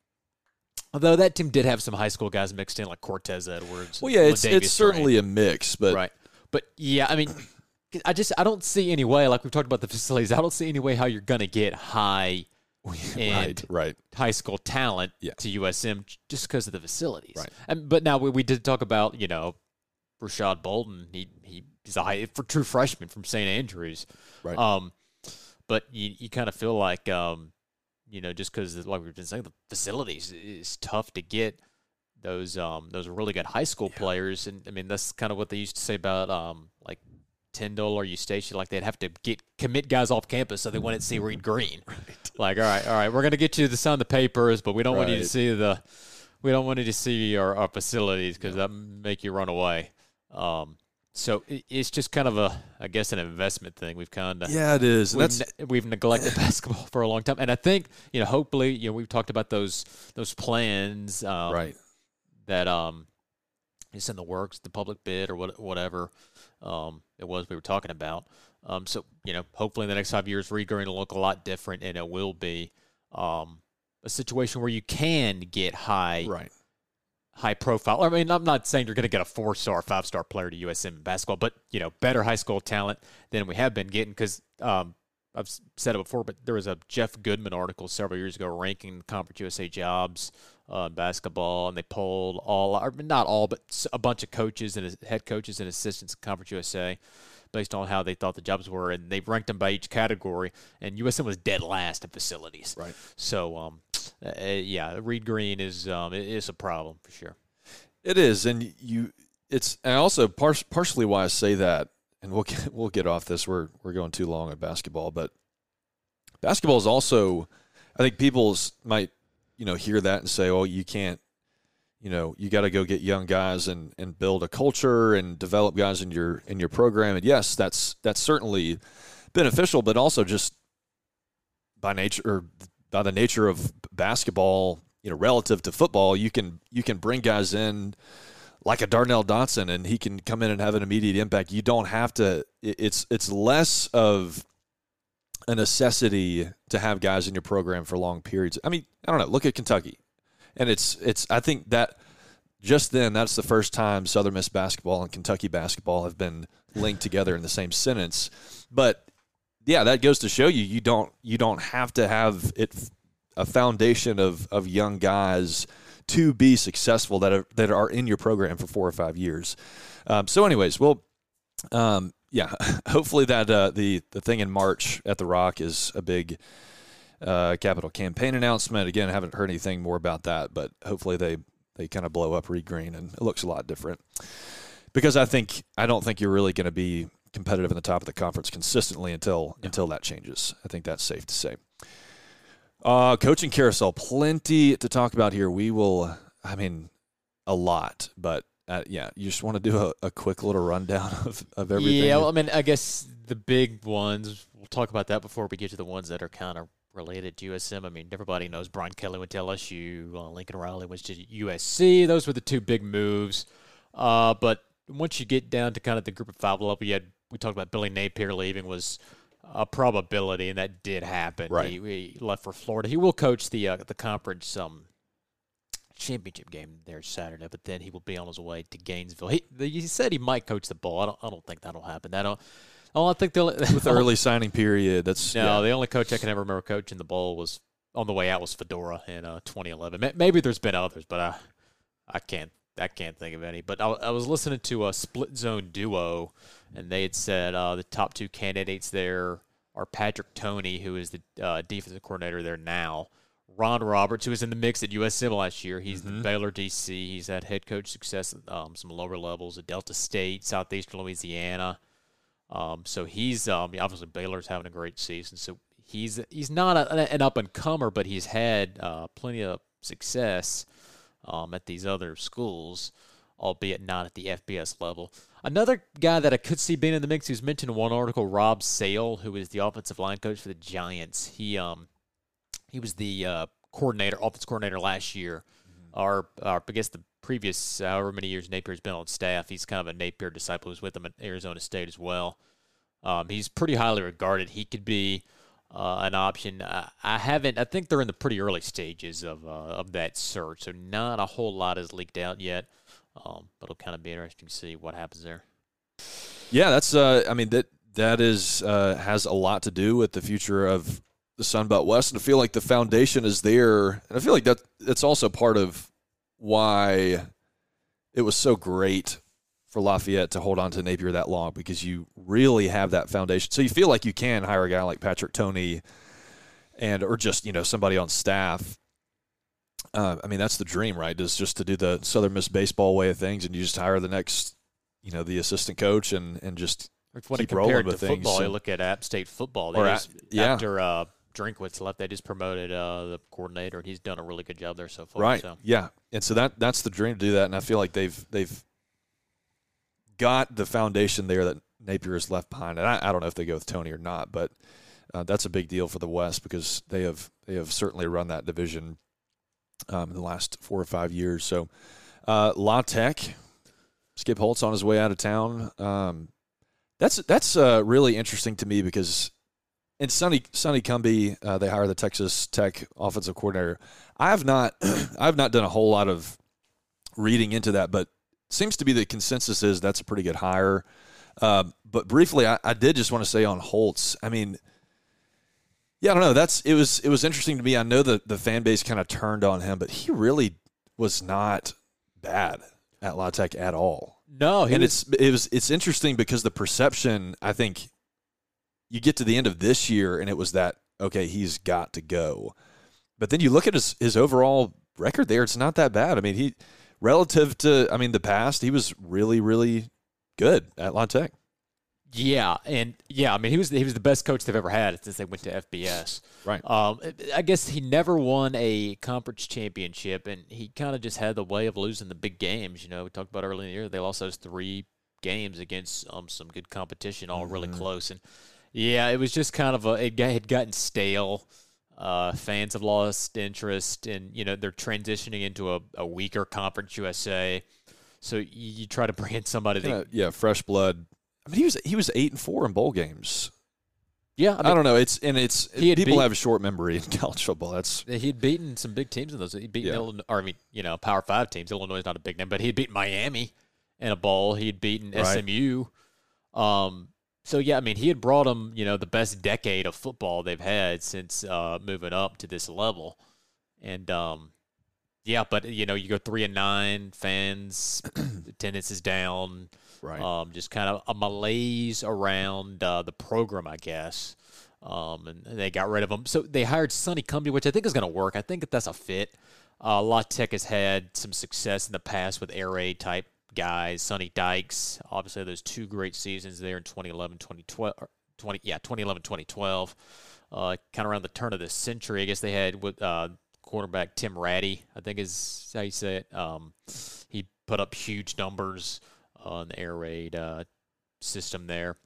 Speaker 2: although that team did have some high school guys mixed in, like Cortez Edwards.
Speaker 1: Well, yeah, it's it's certainly a mix, but
Speaker 2: right. But yeah, I mean, I just I don't see any way. Like we've talked about the facilities, I don't see any way how you're gonna get high
Speaker 1: right,
Speaker 2: and
Speaker 1: right.
Speaker 2: high school talent
Speaker 1: Yeah.
Speaker 2: to USM just because of the facilities.
Speaker 1: Right.
Speaker 2: And but now we, we did talk about you know Rashad Bolden. He he he's a high for true freshman from St Andrews.
Speaker 1: Right.
Speaker 2: Um, but you you kind of feel like um, you know, just because like we've been saying, the facilities is tough to get those um those really good high school players, and I mean that's kind of what they used to say about um. Tyndall or Eustachy, like they'd have to get commit guys off campus so they wouldn't see Reed Green. Right. Like, all right, all right, we're gonna get you to sign the papers, but we don't want you to see the, we don't want you to see our, our facilities because that make you run away. Um, so it, it's just kind of a, I guess, an investment thing. We've kind of
Speaker 1: Yeah, it is.
Speaker 2: We've,
Speaker 1: That's
Speaker 2: ne- we've neglected basketball for a long time, and I think you know, hopefully, you know, we've talked about those those plans, um,
Speaker 1: right.
Speaker 2: That um, it's in the works, the public bid or what, whatever um, it was we were talking about. Um, so you know, hopefully in the next five years, Reed Green will look a lot different, and it will be um, a situation where you can get high
Speaker 1: Right.
Speaker 2: high profile. I mean, I'm not saying you're going to get a four star, five star player to USM basketball, but you know, better high school talent than we have been getting. Because um, I've said it before, but there was a Jeff Goodman article several years ago ranking the Conference USA jobs uh, basketball, and they polled all, or not all, but a bunch of coaches and head coaches and assistants in Conference USA. based on how they thought the jobs were, and they ranked them by each category. And USM was dead last in facilities.
Speaker 1: Right.
Speaker 2: So, um, uh, yeah, Reed Green is um, it is a problem for sure.
Speaker 1: It is, and you. It's and also par- partially why I say that, and we'll get, we'll get off this. We're we're going too long on basketball, but basketball is also. I think people might you know hear that and say, "Oh, you can't." You know, you got to go get young guys and, and build a culture and develop guys in your in your program. And yes, that's that's certainly beneficial, but also just by nature or by the nature of basketball, you know, relative to football, you can you can bring guys in like a Darnell Dodson, and he can come in and have an immediate impact. You don't have to. It's it's less of a necessity to have guys in your program for long periods. I mean, I don't know. Look at Kentucky, and it's it's. I think that just then that's the first time Southern Miss basketball and Kentucky basketball have been linked together in the same sentence. But yeah, that goes to show you you don't you don't have to have it a foundation of of young guys to be successful that are that are in your program for four or five years. Um, so, anyways, well, um, yeah, hopefully that uh, the the thing in March at the Rock is a big uh, capital campaign announcement. Again, I haven't heard anything more about that, but hopefully they they kind of blow up Reed Green and it looks a lot different. Because I think I don't think you're really going to be competitive in the top of the conference consistently until yeah. until that changes. I think that's safe to say. Uh, coaching carousel, plenty to talk about here. We will, I mean, a lot, but uh, yeah, you just want to do a, a, quick little rundown of, of everything.
Speaker 2: Yeah, well, I mean, I guess the big ones, we'll talk about that before we get to the ones that are kind of related to USM. I mean, everybody knows Brian Kelly went to LSU, uh, Lincoln Riley went to USC. Those were the two big moves. Uh, but once you get down to kind of the group of five level, you had, we talked about Billy Napier leaving was – a probability, and that did happen.
Speaker 1: Right.
Speaker 2: He, he left for Florida. He will coach the uh, the conference um, championship game there Saturday, but then he will be on his way to Gainesville. He, he said he might coach the ball. I don't, I don't think that'll happen. That. Oh, I think they'll
Speaker 1: with the early signing period. That's
Speaker 2: no. Yeah. The only coach I can ever remember coaching the bowl was on the way out was Fedora in uh, 2011. Maybe there's been others, but I I can't I can't think of any. But I, I was listening to a split zone duo and they had said uh, the top two candidates there are Patrick Toney, who is the uh, defensive coordinator there now, Ron Roberts, who was in the mix at USM last year. He's mm-hmm. the Baylor DC. He's had head coach success at um, some lower levels at Delta State, Southeastern Louisiana. Um, so he's um, obviously Baylor's having a great season. So he's he's not a, an up and comer, but he's had uh, plenty of success um, at these other schools, albeit not at the FBS level. Another guy that I could see being in the mix, who's mentioned in one article, Rob Sale, who is the offensive line coach for the Giants. He um he was the uh, coordinator, offense coordinator last year. Mm-hmm. Our, our, I guess the previous however many years Napier's been on staff, he's kind of a Napier disciple who's with him at Arizona State as well. Um, he's pretty highly regarded. He could be uh, an option. I, I, haven't. I think they're in the pretty early stages of uh, of that search, so not a whole lot has leaked out yet. Um, but it'll kind of be interesting to see what happens there.
Speaker 1: Yeah, that's. Uh, I mean that that is uh, has a lot to do with the future of the Sun Belt West, and I feel like the foundation is there, and I feel like that that's also part of why it was so great for Lafayette to hold on to Napier that long because you really have that foundation. So you feel like you can hire a guy like Patrick Toney and or just, you know, somebody on staff uh, I mean, that's the dream, right? Is just to do the Southern Miss baseball way of things, and you just hire the next, you know, the assistant coach, and and just
Speaker 2: when
Speaker 1: keep rolling with
Speaker 2: to
Speaker 1: things.
Speaker 2: Football, so, you look at App State football. They or just, at, yeah. After uh, Drinkwitz left, they just promoted uh, the coordinator, and he's done a really good job there so far.
Speaker 1: Right.
Speaker 2: So.
Speaker 1: Yeah, and so that that's the dream to do that, and I feel like they've they've got the foundation there that Napier has left behind, and I, I don't know if they go with Toney or not, but uh, that's a big deal for the West because they have they have certainly run that division um, in the last four or five years. So, uh, La Tech, Skip Holtz on his way out of town. Um, that's that's uh, really interesting to me because in Sonny Sonny Cumbie, uh, they hire the Texas Tech offensive coordinator. I have not I have not done a whole lot of reading into that, but seems to be the consensus is that's a pretty good hire. Uh, but briefly, I, I, did just want to say on Holtz. I mean, yeah, I don't know. That's it was it was interesting to me. I know that the fan base kind of turned on him, but he really was not bad at La Tech at all.
Speaker 2: No,
Speaker 1: and
Speaker 2: was,
Speaker 1: it's it was it's interesting because the perception I think you get to the end of this year and it was that okay he's got to go, but then you look at his his overall record there it's not that bad. I mean he relative to I mean the past he was really really good at La Tech.
Speaker 2: Yeah, and yeah, I mean he was he was the best coach they've ever had since they went to FBS.
Speaker 1: Right.
Speaker 2: Um, I guess he never won a conference championship, and he kind of just had the way of losing the big games. You know, we talked about earlier in the year they lost those three games against um some good competition, all really
Speaker 1: Mm-hmm.
Speaker 2: close, and yeah, it was just kind of a it had gotten stale. Uh, fans have lost interest, and you know they're transitioning into a, a weaker conference USA. So you, you try to bring in somebody that
Speaker 1: Yeah, yeah, fresh blood. I mean he was he was eight and four in bowl games.
Speaker 2: yeah,
Speaker 1: I, don't know. It's and it's people
Speaker 2: beat-
Speaker 1: have a short memory in college football. That's
Speaker 2: He had beaten some big teams in those. He beat
Speaker 1: Yeah.
Speaker 2: Illinois, or I mean, you know, Power Five teams. Illinois is not a big name, but he had beaten Miami in a bowl. He had beaten
Speaker 1: Right.
Speaker 2: SMU. Um, so yeah, I mean, he had brought them, you know, the best decade of football they've had since uh, moving up to this level, and um, yeah, but you know, you go three and nine, fans attendance is down.
Speaker 1: right.
Speaker 2: Um, just kind of a malaise around uh, the program, I guess. Um, and they got rid of him. So they hired Sonny Cumbie, which I think is going to work. I think that that's a fit. Uh, La Tech has had some success in the past with air raid type guys. Sonny Dykes, obviously, those two great seasons there in 2011, 2012, 20, yeah, 2011, 2012. Uh, kind of around the turn of the century, I guess they had with uh, quarterback Tim Rattay, I think is how you say it. Um, he put up huge numbers on the air raid uh, system there.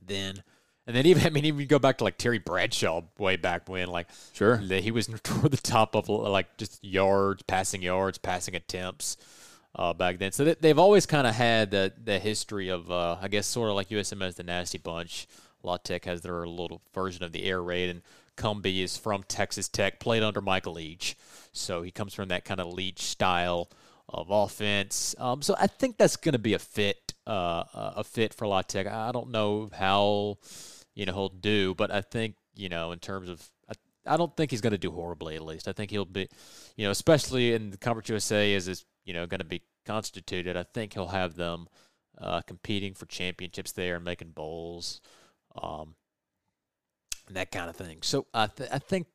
Speaker 2: Then, and then even I mean, even go back to like Terry Bradshaw way back when, like
Speaker 1: sure.
Speaker 2: he was toward the top of like just yards, passing yards, passing attempts uh, back then. So they, they've always kind of had the the history of, uh, I guess, sort of like USM has the nasty bunch. La Tech has their little version of the air raid, and Cumbie is from Texas Tech, played under Michael Leach, so he comes from that kind of Leach style of offense. Um, so I think that's going to be a fit, uh, a fit for La Tech. I don't know how you know he'll do, but I think you know in terms of I, don't think he's going to do horribly. At least I think he'll be, you know, especially in the Conference USA as is you know going to be constituted. I think he'll have them uh, competing for championships there and making bowls, um, and that kind of thing. So I th- I think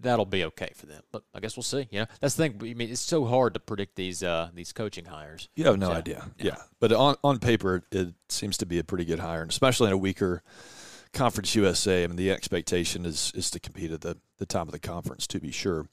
Speaker 2: that'll be okay for them. But I guess we'll see. You know, that's the thing. I mean, it's so hard to predict these uh, these coaching hires.
Speaker 1: You have no
Speaker 2: So,
Speaker 1: idea.
Speaker 2: yeah.
Speaker 1: Yeah. But on, on paper, it seems to be a pretty good hire, and especially in a weaker Conference USA. I mean, the expectation is is to compete at the, the top of the conference, to be sure.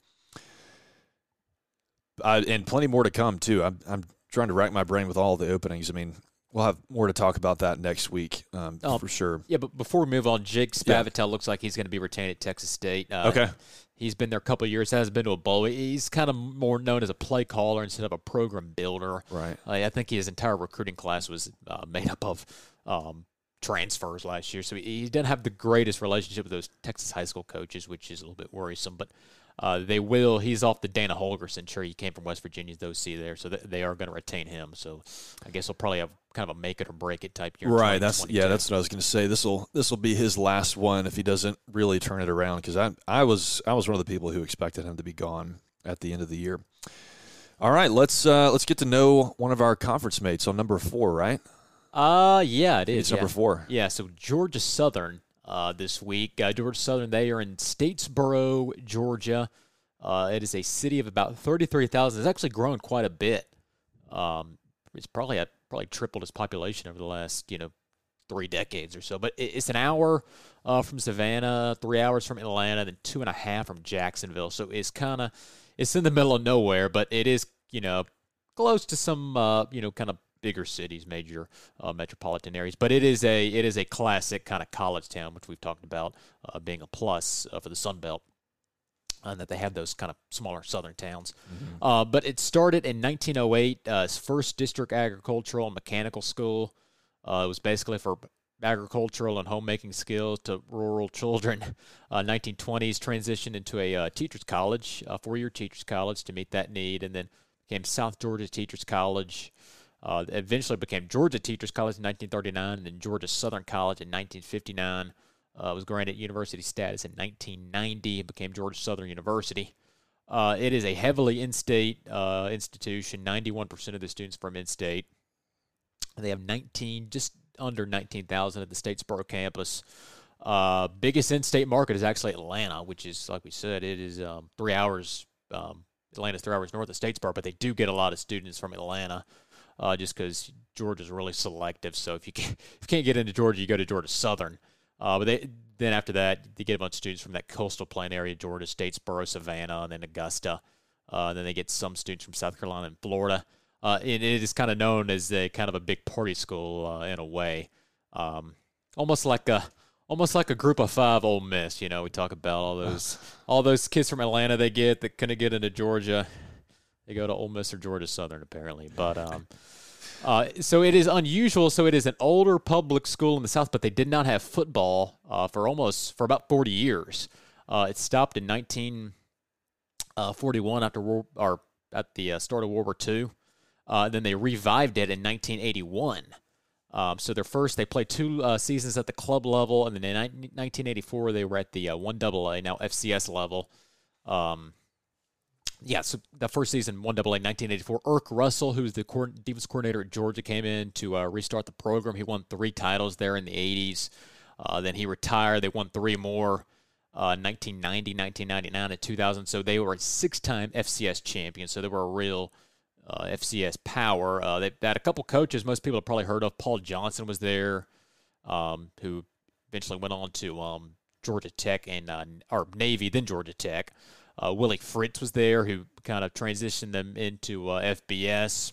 Speaker 1: I, and plenty more to come, too. I'm, I'm trying to rack my brain with all the openings. I mean, we'll have more to talk about that next week um,
Speaker 2: Oh,
Speaker 1: for sure.
Speaker 2: Yeah, but before we move on, Jake
Speaker 1: Yeah.
Speaker 2: Spavital looks like he's going to be retained at Texas State. Uh,
Speaker 1: Okay.
Speaker 2: He's been there a couple of years, hasn't been to a bowl. He's kind of more known as a play caller instead of a program builder.
Speaker 1: Right.
Speaker 2: Uh, I think his entire recruiting class was uh, made up of um, transfers last year, so he, he didn't have the greatest relationship with those Texas high school coaches, which is a little bit worrisome. But uh, they will. He's off the Dana Holgorsen tree. He came from West Virginia's OC there, so th- they are going to retain him. So I guess he'll probably have kind of a make it or break it type year.
Speaker 1: Right. That's yeah. That's what I was going to say. This will this will be his last one if he doesn't really turn it around. Because I I was I was one of the people who expected him to be gone at the end of the year. All right. Let's uh, let's get to know one of our conference mates on number four. Right.
Speaker 2: Uh, yeah, it is.
Speaker 1: It's
Speaker 2: yeah.
Speaker 1: number four.
Speaker 2: Yeah, so Georgia Southern uh, this week. Uh, Georgia Southern, they are in Statesboro, Georgia. Uh, it is a city of about 33,000. It's actually grown quite a bit. Um, it's probably at, probably tripled its population over the last, you know, three decades or so. But it, it's an hour uh, from Savannah, three hours from Atlanta, then two and a half from Jacksonville. So it's kind of it's in the middle of nowhere, but it is you know close to some uh, you know kind of bigger cities, major uh, metropolitan areas. But it is a it is a classic kind of college town, which we've talked about uh, being a plus uh, for the Sun Belt. And that they have those kind of smaller southern towns. Uh, but it started in 1908, uh, its first district agricultural and mechanical school. Uh, it was basically for agricultural and homemaking skills to rural children. Uh, 1920s transitioned into a uh, teachers college, a four-year teachers college to meet that need, and then became South Georgia Teachers College. Uh, eventually became Georgia Teachers College in 1939, and then Georgia Southern College in 1959. Uh, was granted university status in 1990 and became Georgia Southern University. Uh, it is a heavily in-state uh, institution. 91% of the students from in-state. They have 19, just under 19,000 at the Statesboro campus. Uh, biggest in-state market is actually Atlanta, which is like we said, it is um, three hours. Um, Atlanta's three hours north of Statesboro, but they do get a lot of students from Atlanta, uh, just because Georgia's really selective. So if you can't, if you can't get into Georgia, you go to Georgia Southern. Uh, but they, then after that, they get a bunch of students from that coastal plain area, Georgia, Statesboro, Savannah, and then Augusta. Uh, and then they get some students from South Carolina and Florida. Uh, and it is kind of known as a kind of a big party school uh, in a way, um, almost like a almost like a group of five Ole Miss. You know, we talk about all those all those kids from Atlanta they get that couldn't get into Georgia. They go to Ole Miss or Georgia Southern apparently, but um, uh, so it is unusual. So it is an older public school in the South, but they did not have football uh, for almost for about forty years. Uh, it stopped in 1941 uh, after war, or at the uh, start of World War II. Uh, then they revived it in 1981. Um, so their first, they played two uh, seasons at the club level, and then in 1984 they were at the uh, one AA, now FCS level. Um, yeah, so the first season, one AA, 1984. Erk Russell, who's the defense coordinator at Georgia, came in to uh, restart the program. He won three titles there in the 80s. Uh, then he retired. They won three more. 1990, 1999, and 2000. So they were a six-time FCS champion. So they were a real uh, FCS power. Uh, they, they, had a couple coaches most people have probably heard of. Paul Johnson was there, um, who eventually went on to um, Georgia Tech and uh, or Navy, then Georgia Tech. Uh, Willie Fritz was there, who kind of transitioned them into uh, FBS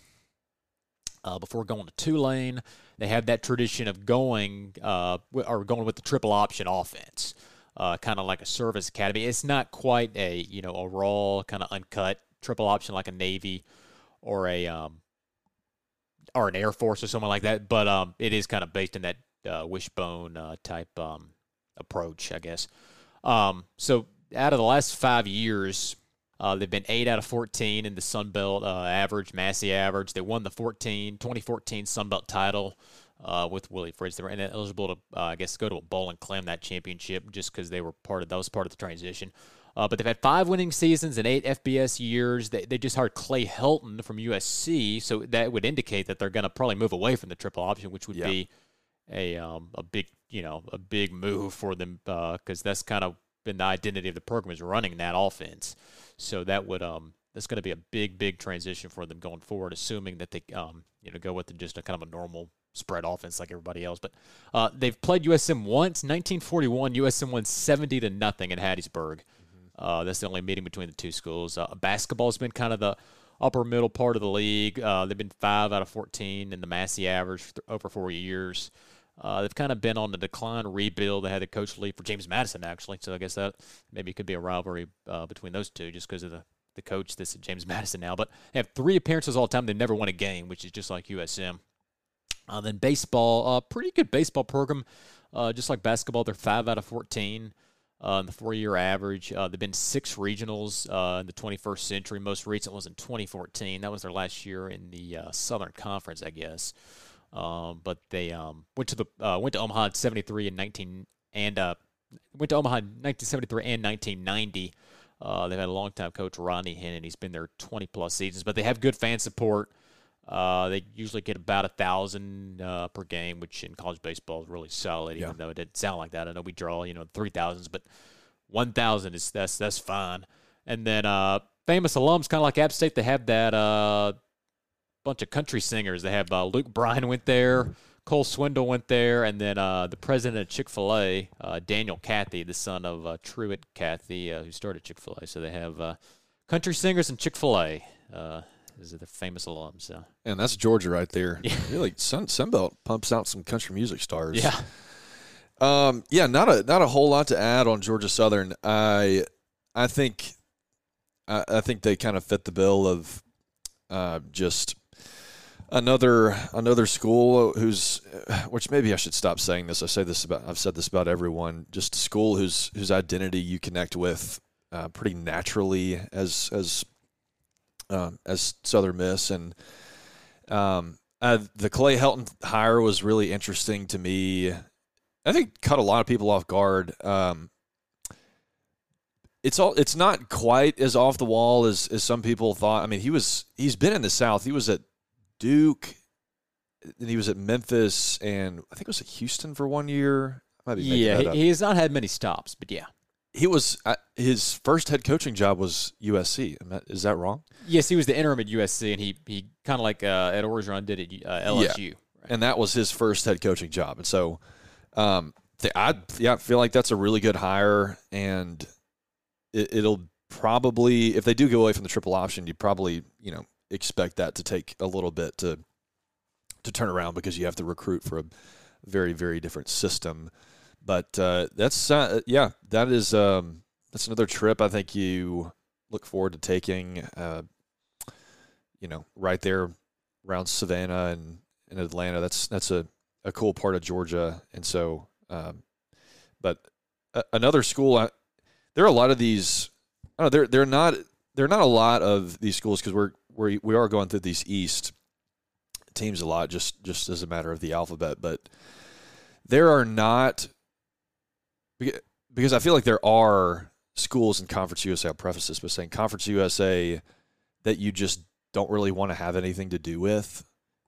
Speaker 2: uh, before going to Tulane. They had that tradition of going or going with the triple option offense. kind of like a service academy. It's not quite a you know a raw kind of uncut triple option like a Navy or a um, or an Air Force or something like that. But um, it is kind of based in that uh, wishbone uh, type um, approach, I guess. Um, so out of the last five years, uh, they've been 8 out of 14 in the Sun Belt uh, average, Massey average. They won the 14, 2014 Sun Belt title uh, with Willie Fritz. They were eligible to, uh, I guess, go to a bowl and claim that championship just because they were part of that was part of the transition. Uh, but they've had five winning seasons and eight FBS years. They, they just hired Clay Helton from USC, so that would indicate that they're going to probably move away from the triple option, which would yeah. be a um, a big you know a big move for them because uh, that's kind of been the identity of the program is running that offense. So that would um that's going to be a big big transition for them going forward, assuming that they um you know go with just a kind of a normal spread offense like everybody else. But uh, they've played USM once, 1941. USM won 70 to nothing in Hattiesburg. Uh, that's the only meeting between the two schools. Uh, basketball's been kind of the upper middle part of the league. Uh, they've been five out of 14 in the Massey average for over four years. Uh, they've kind of been on the decline, rebuild. They had a coach leave for James Madison, actually. So I guess that maybe could be a rivalry uh, between those two just because of the, the coach that's at James Madison now. But they have three appearances all the time. They've never won a game, which is just like USM. Uh, then baseball, a pretty good baseball program. Uh, just like basketball, they're five out of 14 uh, the four-year average. Uh, they've been six regionals uh, in the 21st century. Most recent was in 2014. That was their last year in the uh, Southern Conference, I guess. Um, but they um, went to the uh, went to Omaha in 73 and 19 and uh, went to Omaha in 1973 and 1990. Uh, they've had a long-time coach Rodney Hennon. He's been there 20 plus seasons, but they have good fan support. Uh, they usually get about a thousand uh, per game, which in college baseball is really solid. Even yeah. though it didn't sound like that, I know we draw you know three thousands, but one thousand is that's that's fine. And then uh, famous alums, kind of like App State, they have that uh, bunch of country singers. They have uh, Luke Bryan went there, Cole Swindell went there, and then uh, the president of Chick Fil A, Daniel Cathy, the son of Truett Cathy, who started Chick Fil A. So they have country singers and Chick Fil A is it the famous alums. So.
Speaker 1: And that's Georgia right there. Yeah. Really, Sun Sunbelt pumps out some country music stars.
Speaker 2: Yeah.
Speaker 1: Um, yeah, not a not a whole lot to add on Georgia Southern. I I think I, I think they kind of fit the bill of uh, just another another school who's which maybe I should stop saying this. I say this about I've said this about everyone. Just a school whose whose identity you connect with uh, pretty naturally as as um, as Southern Miss, and um, uh, the Clay Helton hire was really interesting to me. I think cut a lot of people off guard. Um, it's all it's not quite as off the wall as, as some people thought. I mean, he was he's been in the South. He was at Duke, and he was at Memphis and I think it was at Houston for one year. I might be
Speaker 2: Yeah, he, he has not had many stops, but yeah.
Speaker 1: he was uh, his first head coaching job was USC. Is that wrong?
Speaker 2: Yes, he was the interim at USC, and he he kind of like uh, Ed Orgeron did at uh, LSU.
Speaker 1: and that was his first head coaching job. And so, um, th- I yeah feel like that's a really good hire, and it, it'll probably if they do go away from the triple option, you probably you know expect that to take a little bit to to turn around because you have to recruit for a very very different system. But uh, that's uh, yeah, that is um, that's another trip I think you look forward to taking. Uh, you know, right there around Savannah and in Atlanta. That's that's a, a cool part of Georgia, and so. Um, but a, another school, I, there are a lot of these. I don't know, they're they're not they're not a lot of these schools because we're we we are going through these East teams a lot just just as a matter of the alphabet, but there are not because I feel like there are schools in Conference USA. I'll preface this by saying Conference USA that you just don't really want to have anything to do with,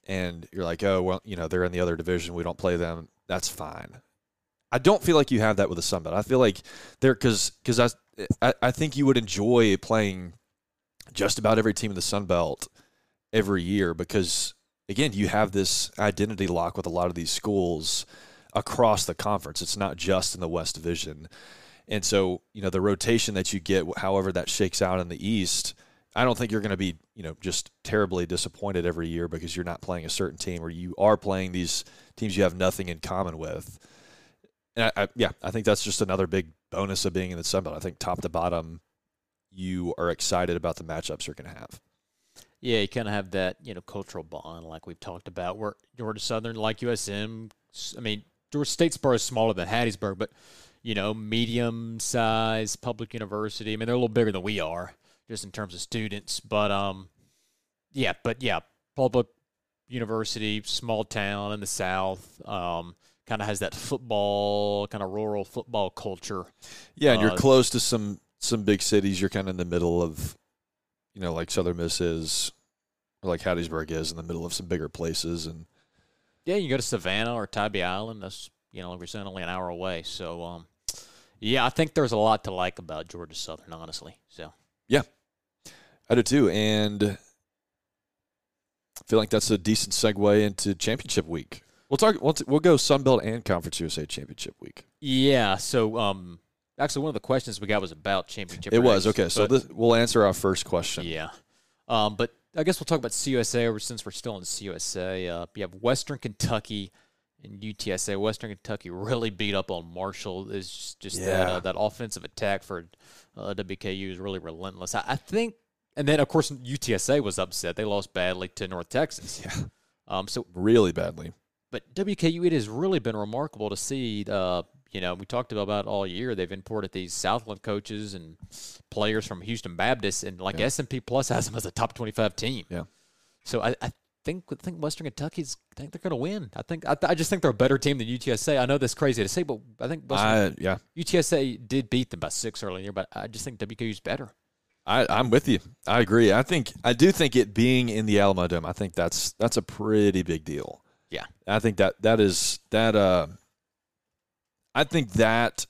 Speaker 1: and you're like, oh well, you know, they're in the other division. We don't play them. That's fine. I don't feel like you have that with the Sun Belt. I feel like they're because because I, I I think you would enjoy playing just about every team in the Sun Belt every year because again you have this identity lock with a lot of these schools across the conference. It's not just in the West Division, and so you know the rotation that you get, however that shakes out in the East. I don't think you're going to be, you know, just terribly disappointed every year because you're not playing a certain team or you are playing these teams you have nothing in common with. And I, I, yeah, I think that's just another big bonus of being in the Sun Belt. I think top to bottom, you are excited about the matchups you're going to have.
Speaker 2: Yeah, you kind of have that you know cultural bond like we've talked about. Where Georgia Southern, like USM, I mean Georgia Statesboro is smaller than Hattiesburg, but you know medium size public university. I mean they're a little bigger than we are just in terms of students, but um, yeah, but yeah, public university, small town in the south. Um, kind of has that football, kind of rural football culture.
Speaker 1: Yeah, and you're
Speaker 2: Uh,
Speaker 1: close to some some big cities. You're kind of in the middle of, you know, like Southern Miss is, or like Hattiesburg is, in the middle of some bigger places. And
Speaker 2: Yeah, you go to Savannah or Tybee Island. That's you know, like we're saying, only an hour away. So, um, yeah, I think there's a lot to like about Georgia Southern, honestly. So, yeah,
Speaker 1: I do too. And I feel like that's a decent segue into championship week. We'll talk. We'll, t- we'll go Sun Belt and Conference USA championship week.
Speaker 2: yeah. So, um, actually, one of the questions we got was about championship.
Speaker 1: It was okay. So this, we'll answer our first question.
Speaker 2: yeah, um, but I guess we'll talk about CUSA since we're still in CUSA. Uh, you have Western Kentucky and UTSA. Western Kentucky really beat up on Marshall. Is just, just that uh, that offensive attack for uh, WKU is really relentless. I, I think, and then of course UTSA was upset. They lost badly to North Texas.
Speaker 1: Yeah.
Speaker 2: Um, so,
Speaker 1: Really badly.
Speaker 2: but WKU, it has really been remarkable to see. Uh, you know, we talked about all year. They've imported these Southland coaches and players from Houston Baptist, and like
Speaker 1: Yeah.
Speaker 2: S and P Plus has them as a top twenty-five team.
Speaker 1: Yeah.
Speaker 2: So I, I think I think Western Kentucky's. I think they're going to win. I think I, I just think they're a better team than UTSA. I know that's crazy to say, but I think Western,
Speaker 1: I yeah.
Speaker 2: UTSA did beat them by six earlier, in the year, but I just think WKU's better.
Speaker 1: I, I'm with you. I agree. I think I do think it being in the Alamo Dome. I think that's that's a pretty big deal.
Speaker 2: Yeah.
Speaker 1: I think that that is that. Uh, I think that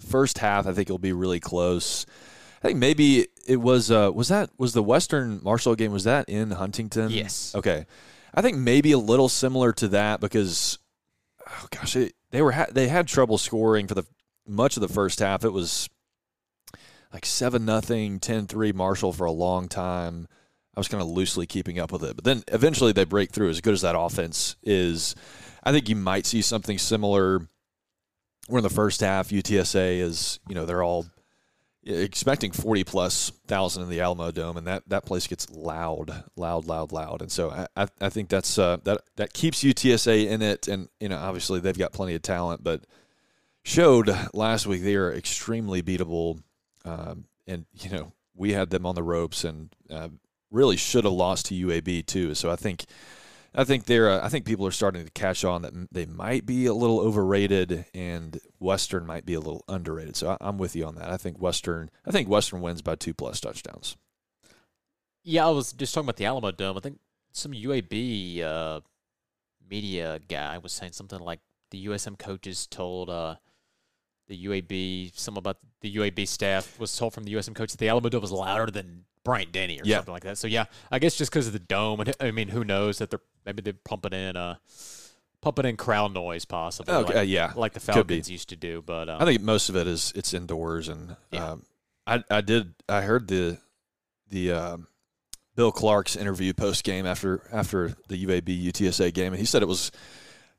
Speaker 1: first half. I think it'll be really close. I think maybe it was. Uh, was that was the Western Marshall game? Was that in Huntington?
Speaker 2: Yes.
Speaker 1: Okay. I think maybe a little similar to that because, oh gosh, it, they were ha- they had trouble scoring for the much of the first half. It was like 7 nothing 10-3 Marshall for a long time. I was kind of loosely keeping up with it. But then eventually they break through as good as that offense is. I think you might see something similar where in the first half UTSA is, you know, they're all expecting 40 plus thousand in the Alamo Dome and that, that place gets loud, loud, loud, loud. And so I, I, I think that's uh, that that keeps UTSA in it and you know obviously they've got plenty of talent but showed last week they are extremely beatable um, and you know we had them on the ropes and uh, really should have lost to UAB too. So I think I think they're uh, I think people are starting to catch on that they might be a little overrated and Western might be a little underrated. So I, I'm with you on that. I think Western I think Western wins by two plus touchdowns.
Speaker 2: Yeah, I was just talking about the Alamo Dome. I think some UAB uh, media guy was saying something like the USM coaches told uh, the UAB some about the UAB staff was told from the USM coach that the Alamo Dome was louder than Bryant Denny or
Speaker 1: Yeah.
Speaker 2: something like that. So yeah, I guess just because of the dome, and I mean, who knows that they're maybe they're pumping in uh pumping in crowd noise possibly.
Speaker 1: Okay,
Speaker 2: like,
Speaker 1: uh, yeah,
Speaker 2: like the. Falcons used to do. But um,
Speaker 1: I think most of it is it's indoors, and
Speaker 2: Yeah.
Speaker 1: um, I I did I heard the the um, Bill Clark's interview post game after after the UAB UTSA game, and he said it was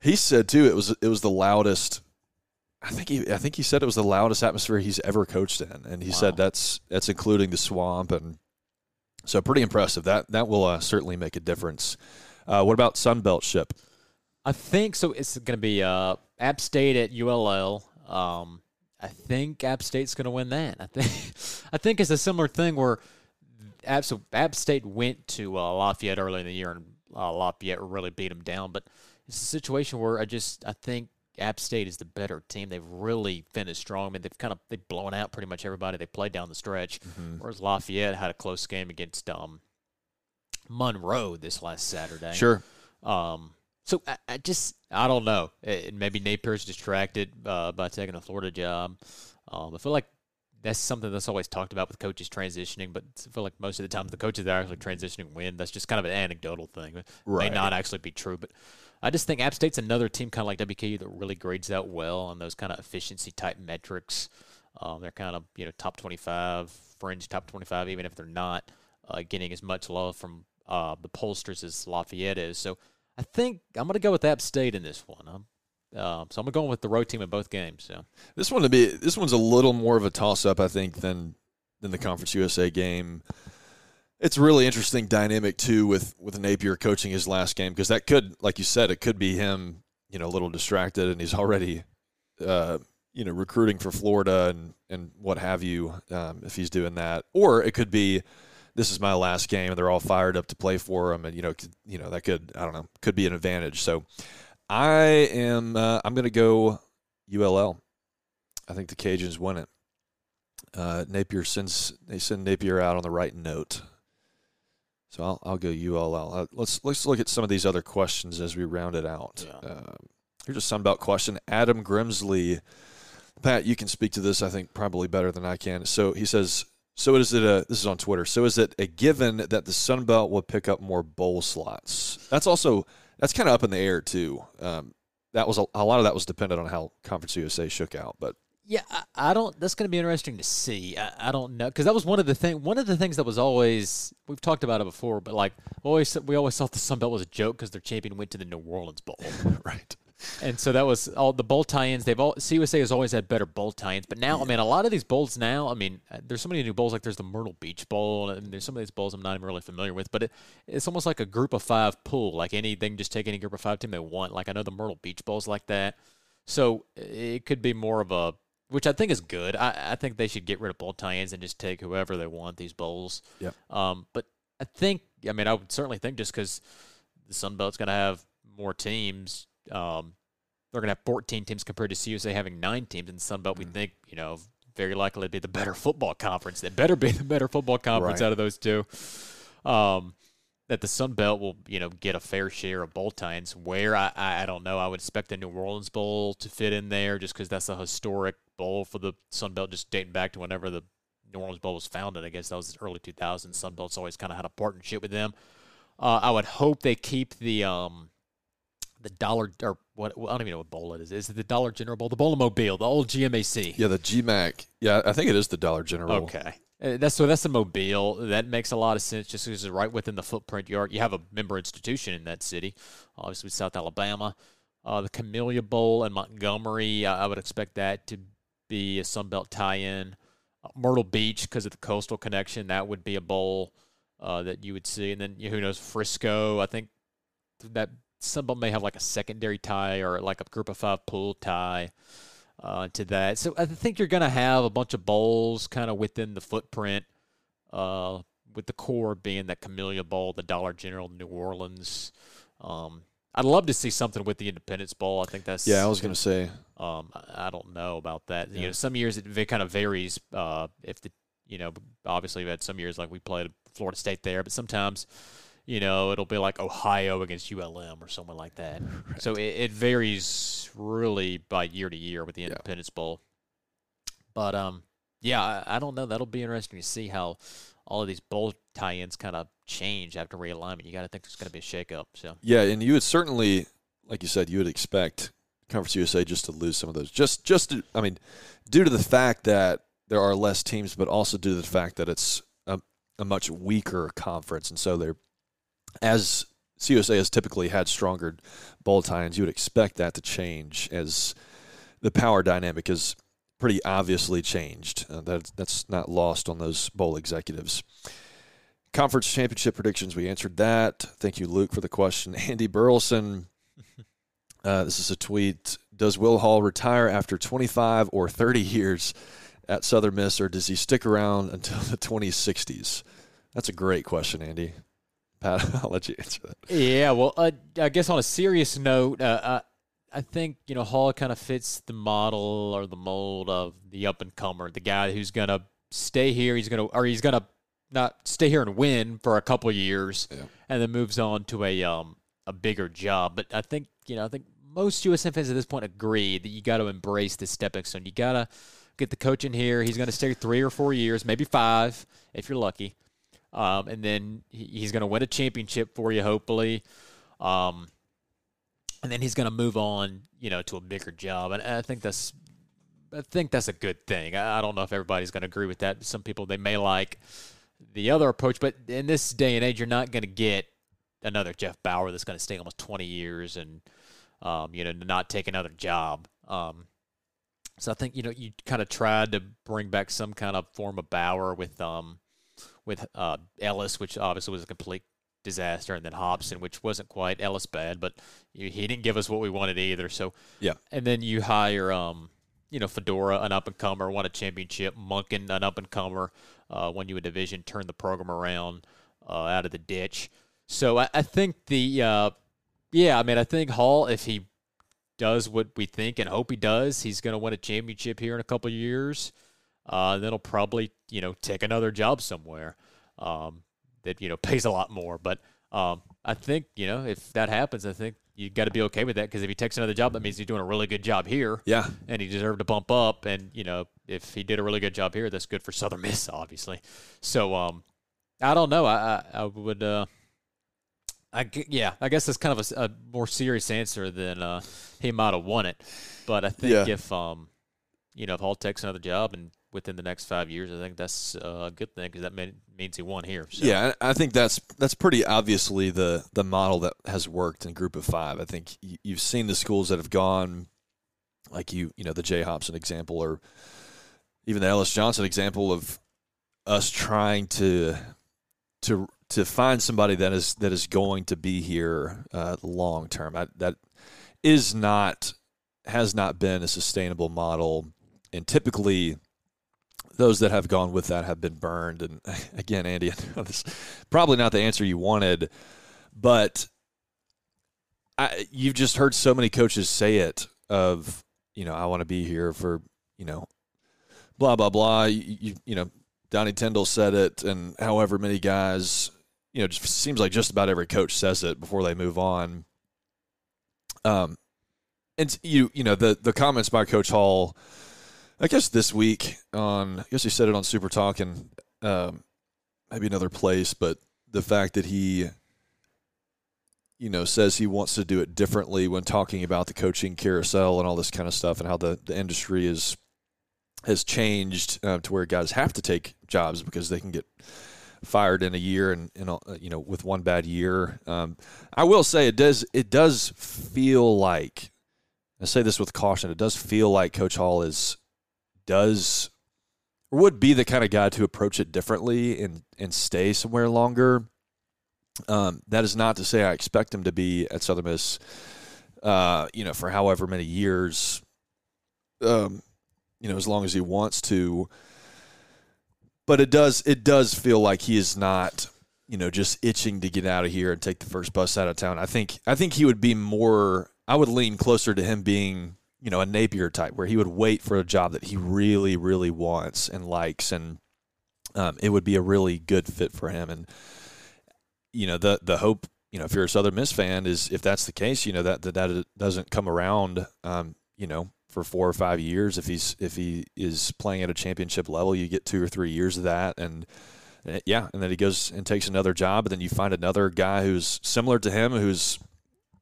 Speaker 1: he said too it was it was the loudest. I think he I think he said it was the loudest atmosphere he's ever coached in, and he
Speaker 2: Wow.
Speaker 1: said that's that's including the swamp, and so pretty impressive. That that will uh, certainly make a difference. Uh, what about Sunbelt ship?
Speaker 2: I think so. It's going to be uh, App State at ULL. Um, I think App State's going to win that. I think I think it's a similar thing where App, so App State went to uh, Lafayette early in the year and uh, Lafayette really beat them down. But it's a situation where I just I think App State is the better team. They've really finished strong. I mean, they've kind of they've blown out pretty much everybody they played down the stretch. Whereas Lafayette had a close game against um, Monroe this last Saturday.
Speaker 1: Sure.
Speaker 2: Um, so I, I just I don't know. Eh, maybe Napier's distracted uh, by taking a Florida job. Um, I feel like that's something that's always talked about with coaches transitioning, but I feel like most of the time the coaches that are actually transitioning win. That's just kind of an anecdotal thing. It
Speaker 1: Right.
Speaker 2: May not actually be true, but I just think App State's another team kind of like WKU that really grades out well on those kind of efficiency type metrics. Um, they're kind of you know top twenty five, fringe top twenty five, even if they're not uh, getting as much love from uh, the pollsters as Lafayette is. So I think I'm going to go with App State in this one. Um, uh, so I'm going with the road team in both games. So
Speaker 1: This one to be this one's a little more of a toss up, I think, than than the Conference USA game. It's a really interesting dynamic too with with Napier coaching his last game because that could, like you said, it could be him, you know, a little distracted and he's already, uh, you know, recruiting for Florida and and what have you um, if he's doing that, or it could be. This is my last game, and they're all fired up to play for them and you know, could, you know that could I don't know could be an advantage. So, I am uh, I'm going to go ULL. I think the Cajuns win it. Uh, Napier sends they send Napier out on the right note. So I'll I'll go ULL. Uh, let's let's look at some of these other questions as we round it out.
Speaker 2: Yeah.
Speaker 1: Um, here's a Sunbelt question. Adam Grimsley, Pat, you can speak to this. I think probably better than I can. So he says. So is it a? This is on Twitter. So is it a given that the Sun Belt will pick up more bowl slots? That's also that's kind of up in the air too. Um, that was a, a lot of that was dependent on how Conference USA shook out, but
Speaker 2: Yeah, I, I don't. That's going to be interesting to see. I, I don't know because that was one of the thing. One of the things that was always we've talked about it before, but like always, we always thought the Sun Belt was a joke because their champion went to the New Orleans Bowl,
Speaker 1: right.
Speaker 2: And so that was all the bowl tie-ins. They've all CUSA has always had better bowl tie-ins, but now I mean a lot of these bowls now. I mean, uh, there's so many new bowls like there's the Myrtle Beach Bowl, and there's some of these bowls I'm not even really familiar with, but it, it's almost like a group of five pool. Like anything, just take any group of five team they want. Like I know the Myrtle Beach Bowl's like that. So it could be more of a, which I think is good. I, I think they should get rid of bowl tie-ins and just take whoever they want these bowls.
Speaker 1: Yeah.
Speaker 2: Um, but I think, I mean, I would certainly think just because the Sun Belt's going to have more teams, um, they're going to have 14 teams compared to CUSA having nine teams. In the Sun Belt, we think, you know, very likely to be the better football conference. They better be the better football conference
Speaker 1: Right.
Speaker 2: out of those two. Um, that the Sun Belt will, you know, get a fair share of bowl times. Where I, I, I don't know. I would expect the New Orleans Bowl to fit in there, just because that's a historic bowl for the Sun Belt, just dating back to whenever the New Orleans Bowl was founded. I guess that was the early 2000s. Sun Belt's always kind of had a partnership with them. Uh, I would hope they keep the um, the dollar or what I don't even know what bowl it is. Is it the Dollar General Bowl, the Bowl Mobile, the old GMAC?
Speaker 1: Yeah, the GMAC. Yeah, I think it is the Dollar General.
Speaker 2: Okay. Uh, That's so. That's the Mobile. That makes a lot of sense, just because it's right within the footprint yard. You have a member institution in that city, obviously South Alabama. Uh, the Camellia Bowl in Montgomery. I I would expect that to be a Sunbelt tie-in. Uh, Myrtle Beach, because of the coastal connection, that would be a bowl uh, that you would see. And then you know, who knows, Frisco. I think that Sunbelt may have like a secondary tie or like a group of five pool tie uh, to that. So I think you're going to have a bunch of bowls kind of within the footprint, uh, with the core being that Camellia Bowl, the Dollar General, New Orleans. Um, I'd love to see something with the Independence Bowl. I think that's
Speaker 1: Yeah, I was going to say.
Speaker 2: um, I don't know about that. You know, some years it kind of varies. Uh, if the you know, obviously we had some years like we played Florida State there, but sometimes you know, it'll be like Ohio against ULM or someone like that. Right. So it, it, varies really by year to year with the Independence yeah. Bowl. But um, yeah, I, I, don't know. That'll be interesting to see how all of these bowl tie-ins kind of change after realignment. You got to think there's going to be a shakeup. So
Speaker 1: yeah, and you would certainly, like you said, you would expect Conference USA just to lose some of those. Just, just to, I mean, due to the fact that there are less teams, but also due to the fact that it's a, a much weaker conference, and so they're as CUSA has typically had stronger bowl tie-ins, you would expect that to change as the power dynamic is pretty obviously changed. Uh, that that's not lost on those bowl executives. Conference championship predictions. We answered that. Thank you, Luke, for the question. Andy Burleson. Uh, this is a tweet. Does Will Hall retire after 25 or 30 years at Southern Miss, or does he stick around until the 2060s? That's a great question, Andy. Pat, I'll let you answer that.
Speaker 2: Yeah, well, uh, I guess on a serious note, uh, uh I think you know Hall kind of fits the model or the mold of the up and comer, the guy who's gonna stay here. He's gonna or he's gonna not stay here and win for a couple years, yeah. and then moves on to a um a bigger job. But I think you know I think most USM fans at this point agree that you got to embrace this stepping stone. You gotta get the coach in here. He's gonna stay three or four years, maybe five if you're lucky, um, and then he's gonna win a championship for you, hopefully. Um, and then he's going to move on, you know, to a bigger job. And I think that's, I think that's a good thing. I don't know if everybody's going to agree with that. Some people they may like the other approach, but in this day and age, you're not going to get another Jeff Bower that's going to stay almost 20 years and, um, you know, not take another job. Um, so I think you know you kind of tried to bring back some kind of form of Bauer with um, with uh, Ellis, which obviously was a complete disaster, and then Hopson, which wasn't quite Ellis bad, but he didn't give us what we wanted either. So
Speaker 1: yeah,
Speaker 2: and then you hire um, you know, Fedora, an up and comer, won a championship. Monken, an up and comer, uh, won you a division, turned the program around uh, out of the ditch. So I, I think the uh, yeah, I mean, I think Hall, if he does what we think and hope he does, he's going to win a championship here in a couple years. Uh, then he'll probably you know take another job somewhere. Um, that you know pays a lot more. But um, I think you know if that happens, I think you got to be okay with that because if he takes another job, that means he's doing a really good job here.
Speaker 1: Yeah,
Speaker 2: and he deserved to bump up. And you know if he did a really good job here, that's good for Southern Miss, obviously. So um, I don't know. I I, I would. Uh, I, yeah, I guess that's kind of a, a more serious answer than uh, he might have won it. But I think yeah. if um, you know, if Hall takes another job and within the next five years. I think that's a good thing because that means he won here. So.
Speaker 1: Yeah, I think that's that's pretty obviously the the model that has worked in Group of Five. I think you've seen the schools that have gone, like you you know the Jay Hopson example, or even the Ellis Johnson example of us trying to to to find somebody that is that is going to be here uh, long term. That is not has not been a sustainable model, and typically those that have gone with that have been burned. And again, Andy, this probably not the answer you wanted, but I, you've just heard so many coaches say it of, you know, I want to be here for, you know, blah, blah, blah. You, you, you know, Donnie Tyndall said it, and however many guys, you know, just seems like just about every coach says it before they move on. Um, and you, you know, the the comments by Coach Hall I guess this week on, I guess he said it on Super Talk and um, maybe another place, but the fact that he, you know, says he wants to do it differently when talking about the coaching carousel and all this kind of stuff and how the, the industry is has changed uh, to where guys have to take jobs because they can get fired in a year and, and uh, you know with one bad year. Um, I will say it does it does feel like I say this with caution. It does feel like Coach Hall is does or would be the kind of guy to approach it differently and and stay somewhere longer. Um, that is not to say I expect him to be at Southern Miss, uh, you know, for however many years, um, you know, as long as he wants to. But it does it does feel like he is not, you know, just itching to get out of here and take the first bus out of town. I think I think he would be more. I would lean closer to him being you know, a Napier type where he would wait for a job that he really, really wants and likes, and um, it would be a really good fit for him. And you know the the hope you know if you're a Southern Miss fan is if that's the case, you know that that, that doesn't come around, um, you know for four or five years if he's if he is playing at a championship level, you get two or three years of that and. uh, Yeah, and then he goes and takes another job, and then you find another guy who's similar to him, who's,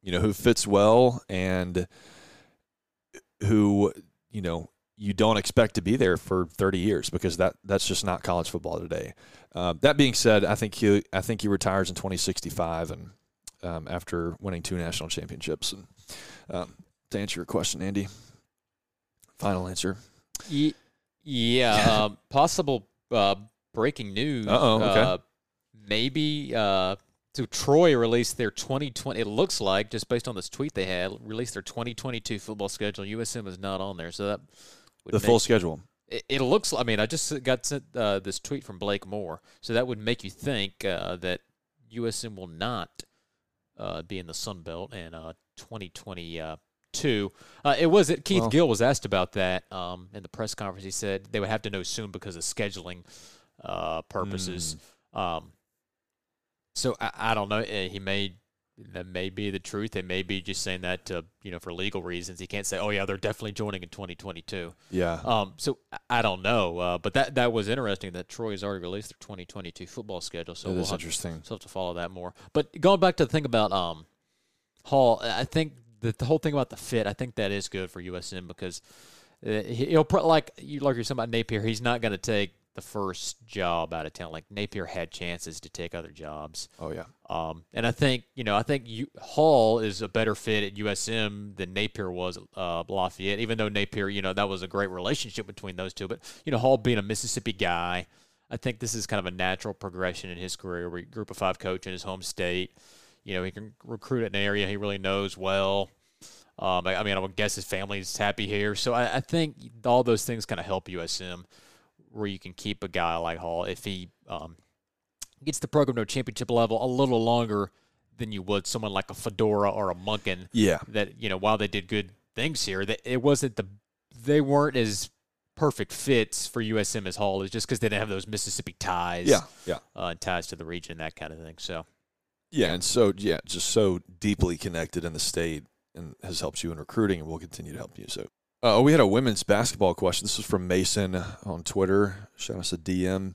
Speaker 1: you know, who fits well and who, you know, you don't expect to be there for 30 years because that that's just not college football today. Uh, that being said, I think he I think he retires in 2065 and um, after winning two national championships. And um, to answer your question, Andy, final answer.
Speaker 2: Ye- yeah, um, possible uh, breaking news.
Speaker 1: Uh-oh, okay.
Speaker 2: Uh, maybe uh, so Troy released their 2020. It looks like just based on this tweet they had released their 2022 football schedule. USM is not on there, so that would
Speaker 1: The full schedule.
Speaker 2: It, it looks. I mean, I just got sent uh, this tweet from Blake Moore, so that would make you think uh, that USM will not uh, be in the Sun Belt in uh, 2022. Uh, it was it, Keith
Speaker 1: Well-
Speaker 2: Gill was asked about that um, in the press conference. He said they would have to know soon because of scheduling uh, purposes. Um, so I, I don't know. Uh, He may that may be the truth. They may be just saying that to, you know for legal reasons. He can't say, "Oh yeah, they're definitely joining in 2022."
Speaker 1: Yeah.
Speaker 2: Um, so I- don't know, uh, but that that was interesting that Troy has already released their 2022 football schedule. So
Speaker 1: It
Speaker 2: we'll
Speaker 1: is interesting.
Speaker 2: so have to follow that more. But going back to the thing about um, Hall, I think that the whole thing about the fit, I think that is good for USM because he- he'll pro- like you like you're saying about Napier. He's not going to take the first job out of town. Like Napier had chances to take other jobs.
Speaker 1: Oh yeah.
Speaker 2: Um, and I think you know, I think you, Hall is a better fit at USM than Napier was at uh, Lafayette. Even though Napier, you know, that was a great relationship between those two. But you know, Hall being a Mississippi guy, I think this is kind of a natural progression in his career. Where he- Group of five coach in his home state, you know, he can recruit at an area he really knows well. Um, I, I mean, I would guess his family's happy here, so I, I think all those things kind of help USM, where you can keep a guy like Hall if he um, gets the program to a championship level a little longer than you would someone like a Fedora or a Monken.
Speaker 1: Yeah.
Speaker 2: That you know, while they did good things here, that it wasn't the they weren't as perfect fits for USM as Hall is just because they didn't have those Mississippi ties.
Speaker 1: Yeah. Yeah.
Speaker 2: uh, ties to the region, that kind of thing. So
Speaker 1: Yeah, and so yeah, just so deeply connected in the state and has helped you in recruiting and will continue to help you. So uh, we had a women's basketball question. This was from Mason on Twitter. Shout us a DM.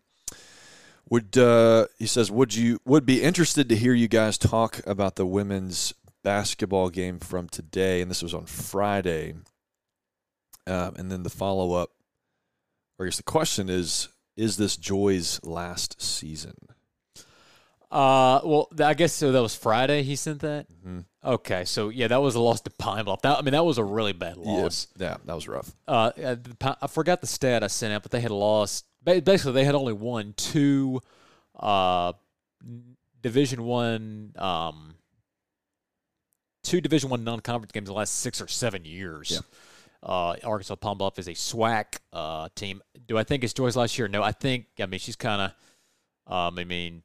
Speaker 1: Would uh, he says would you would be interested to hear you guys talk about the women's basketball game from today? And this was on Friday. Um, and then the follow up, or I guess the question is: Is this Joye's last season?
Speaker 2: Uh, well, I guess so. That was Friday. He sent that.
Speaker 1: Mhm.
Speaker 2: Okay, so yeah, that was a loss to Pine Bluff. That I mean, that was a really bad loss.
Speaker 1: Yeah, yeah, that was rough.
Speaker 2: Uh, uh, I forgot the stat I sent out, but they had lost. ba- Basically, they had only won two, uh, Division One, um, two Division One non-conference games in the last six or seven years.
Speaker 1: Yeah.
Speaker 2: Uh, Arkansas Pine Bluff is a SWAC uh, team. Do I think it's Joye's last year? No, I think. I mean, she's kind of. Um, I mean,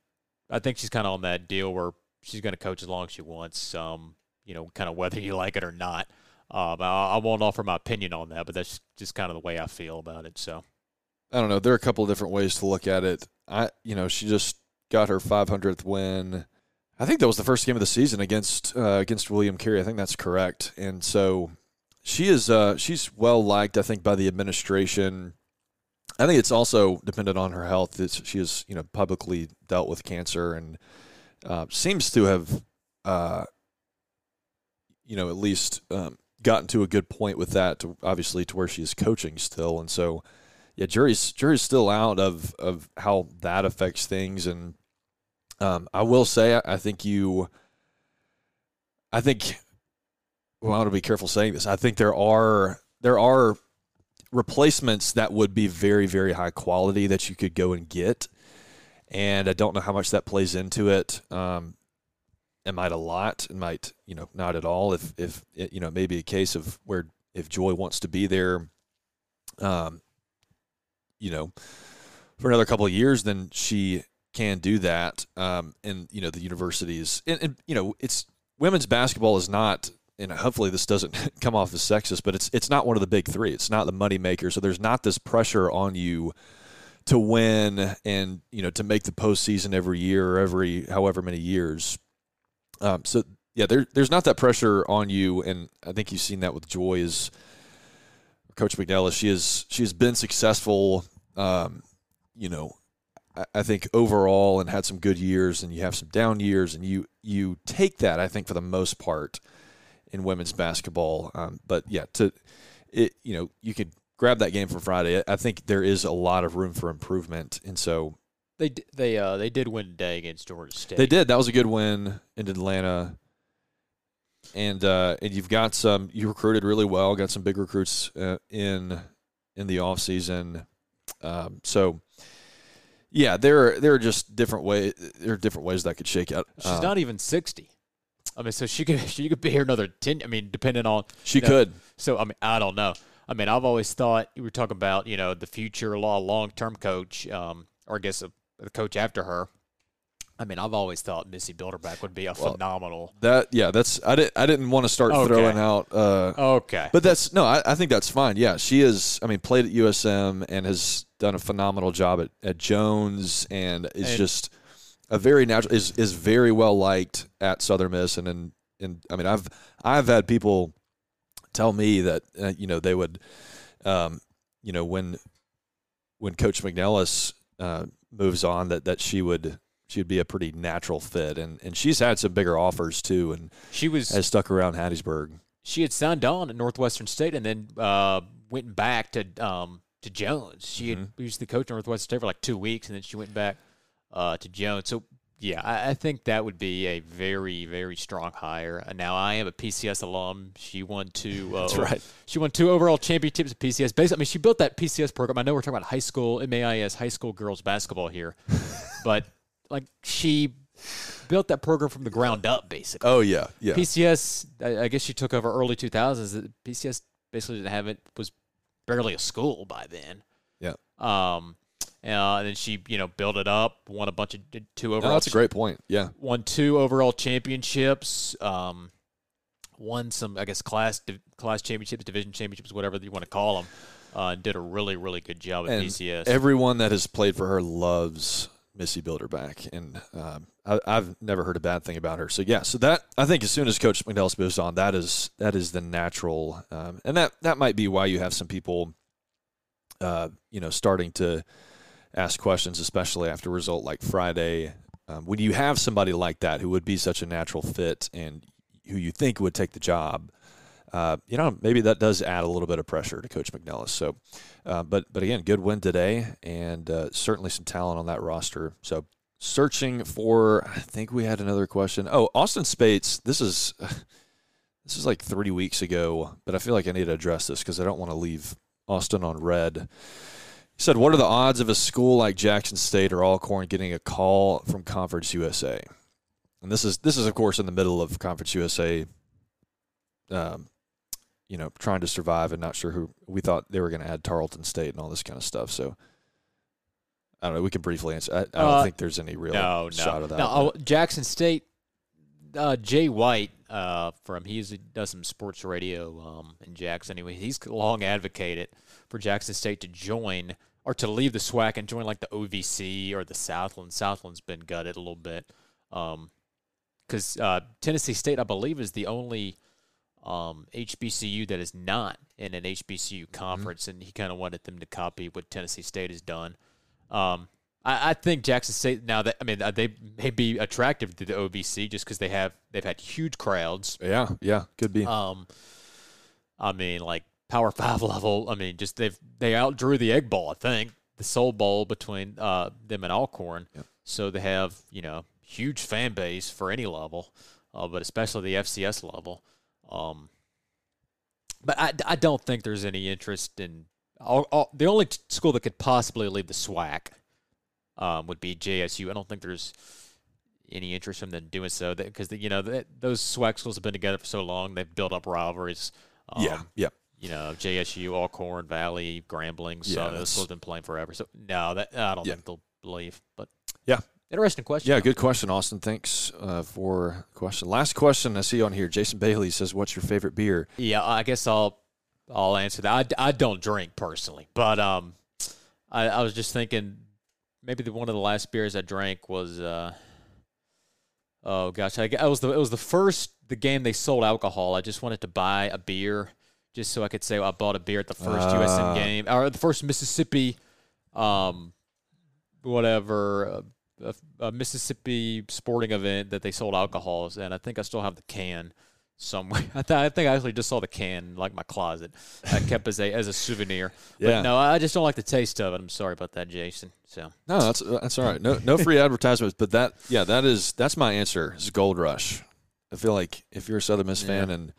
Speaker 2: I think she's kind of on that deal where she's going to coach as long as she wants. Um, you know, kind of whether you like it or not. Um, I, I won't offer my opinion on that, but that's just kind of the way I feel about it. So,
Speaker 1: I don't know. There are a couple of different ways to look at it. I, you know, she just got her 500th win. I think that was the first game of the season against uh, against William Carey. I think that's correct. And so she is uh, she's well liked. I think by the administration. I think it's also dependent on her health. It's, she has you know publicly dealt with cancer and uh, seems to have uh, you know at least um, gotten to a good point with that. To obviously to where she is coaching still, and so yeah, jury's jury's still out of of how that affects things, and um, I will say I, I think you, I think, well, I want to be careful saying this. I think there are there are replacements that would be very very high quality that you could go and get, and I don't know how much that plays into it. Um, it might a lot, it might you know not at all. If if it, you know maybe a case of where if Joye wants to be there, um, you know, for another couple of years, then she can do that. Um, and you know, the universities, and, and you know, it's women's basketball is not, and hopefully this doesn't come off as sexist, but it's it's not one of the big three. It's not the money maker. So there's not this pressure on you to win and you know to make the postseason every year or every however many years. Um, so yeah, there, there's not that pressure on you, and I think you've seen that with Joye as Coach McNelis. She is she has been successful. Um, you know, I, I think overall, and had some good years, and you have some down years, and you you take that. I think for the most part in women's basketball. Um, but yeah, to it, you know, you could grab that game from Friday. I think there is a lot of room for improvement, and so
Speaker 2: They they uh they did win today against Georgia State.
Speaker 1: they did. That was a good win in Atlanta. And uh, and you've got some. You recruited really well. Got some big recruits uh, in in the off season. Um, so yeah, there are, there are just different ways. There are different ways that could shake out.
Speaker 2: She's
Speaker 1: Uh,
Speaker 2: not even sixty. I mean, so she could she could be here another ten. I mean, depending on
Speaker 1: She
Speaker 2: you know,
Speaker 1: could.
Speaker 2: So I mean, I don't know. I mean, I've always thought you were talking about you know the future law long term coach, um, or I guess a, the coach after her. I mean, I've always thought Missy Bilderback would be a
Speaker 1: Well,
Speaker 2: phenomenal.
Speaker 1: That yeah, that's I didn't I didn't want to start
Speaker 2: Okay.
Speaker 1: throwing out. Uh,
Speaker 2: Okay,
Speaker 1: But that's no, I, I think that's fine. Yeah, she is. I mean, played at USM and has done a phenomenal job at, at Jones, and is
Speaker 2: And-
Speaker 1: just a very natural. is is very well liked at Southern Miss, and and, and I mean, I've I've had people tell me that uh, you know they would, um, you know, when when Coach McNelis uh, moves on, that that she would she would be a pretty natural fit, and and she's had some bigger offers too, and
Speaker 2: she was
Speaker 1: has stuck around Hattiesburg.
Speaker 2: she had signed on at Northwestern State and then uh, went back to um, to Jones. She had
Speaker 1: Mm-hmm.
Speaker 2: used the coach at Northwestern State for like two weeks, and then she went back uh, to Jones. So yeah, I, I think that would be a very very strong hire. Now I am a PCS alum. She won two. Uh,
Speaker 1: That's right.
Speaker 2: She won two overall championships at PCS. Basically, I mean, she built that PCS program. I know we're talking about high school MAIS high school girls basketball here, but like she built that program from the ground up, basically.
Speaker 1: Oh yeah, yeah.
Speaker 2: PCS, I, I guess she took over early 2000s. PCS basically didn't have it, was barely a school by then.
Speaker 1: Yeah.
Speaker 2: Um, uh, and then she, you know, built it up, won a bunch of two
Speaker 1: No,
Speaker 2: overall.
Speaker 1: that's a great point. Yeah.
Speaker 2: Won two overall championships. Um, won some, I guess, class class championships, division championships, whatever you want to call them. Uh, did a really, really good job at
Speaker 1: And
Speaker 2: PCS.
Speaker 1: everyone that has played for her loves Missy Bilderback, and um, I, I've never heard a bad thing about her. So yeah, so that I think as soon as Coach McNelis moves on, that is that is the natural, um, and that that might be why you have some people, uh, you know, starting to ask questions, especially after a result like Friday. Um, when you have somebody like that who would be such a natural fit and who you think would take the job, uh, you know, maybe that does add a little bit of pressure to Coach McNelis. So, uh, but but again, good win today, and uh, certainly some talent on that roster. So, searching for, I think we had another question. Oh, Austin Spates. This is this is like three weeks ago, but I feel like I need to address this because I don't want to leave Austin on red. He said, "What are the odds of a school like Jackson State or Alcorn getting a call from Conference USA?" And this is this is of course in the middle of Conference USA. Um, you know, trying to survive and not sure who we thought they were going to add Tarleton State and all this kind of stuff. So I don't know. We can briefly answer. I, I don't
Speaker 2: Uh,
Speaker 1: think there's any real
Speaker 2: no, no.
Speaker 1: shot of that.
Speaker 2: No, oh, Jackson State, uh, Jay White uh, from he's he does some sports radio um, in Jackson. Anyway, he's long advocated for Jackson State to join or to leave the SWAC and join like the OVC or the Southland. Southland's been gutted a little bit because uh, Tennessee State, I believe, is the only um, HBCU that is not in an HBCU conference, and he kind of wanted them to copy what Tennessee State has done. Um, I, I think Jackson State now that I mean uh, they may be attractive to the OVC just because they have they've had huge crowds.
Speaker 1: yeah, yeah, could be.
Speaker 2: Um, I mean like Power Five level. I mean just they've they outdrew the Egg Bowl. I think the Soul Bowl between uh, them and Alcorn.
Speaker 1: Yep.
Speaker 2: So they have you know huge fan base for any level, uh, but especially the FCS level. Um, but I, I don't think there's any interest in all, all, the only t- school that could possibly leave the SWAC um, would be JSU. I don't think there's any interest in them doing so because you know th those SWAC schools have been together for so long. They've built up rivalries. Um,
Speaker 1: yeah, yeah.
Speaker 2: You know, JSU, Alcorn, Valley, Grambling. So
Speaker 1: Yeah,
Speaker 2: those have been playing forever. So no, that I don't
Speaker 1: Yeah.
Speaker 2: think they'll believe. But
Speaker 1: Yeah.
Speaker 2: interesting question.
Speaker 1: Yeah, good question, Austin. Thanks uh, for the question. Last question I see on here. Jason Bailey says, "What's your favorite beer?"
Speaker 2: Yeah, I guess I'll I'll answer that. I, I don't drink personally, but um, I, I was just thinking maybe the, one of the last beers I drank was uh, oh gosh, I, I was the it was the first the game they sold alcohol. I just wanted to buy a beer just so I could say well, I bought a beer at the first
Speaker 1: Ah.
Speaker 2: USM game or the first Mississippi, um, whatever. Uh, a, a Mississippi sporting event that they sold alcohols, and I think I still have the can somewhere. I, th- I think I actually just saw the can in, like my closet. I kept as a as a souvenir.
Speaker 1: Yeah.
Speaker 2: But no, I just don't like the taste of it. I'm sorry about that, Jason. So
Speaker 1: No, that's that's all right. No no free advertisements, but that yeah, that is that's my answer. Is Gold Rush. I feel like if you're a Southern Miss fan and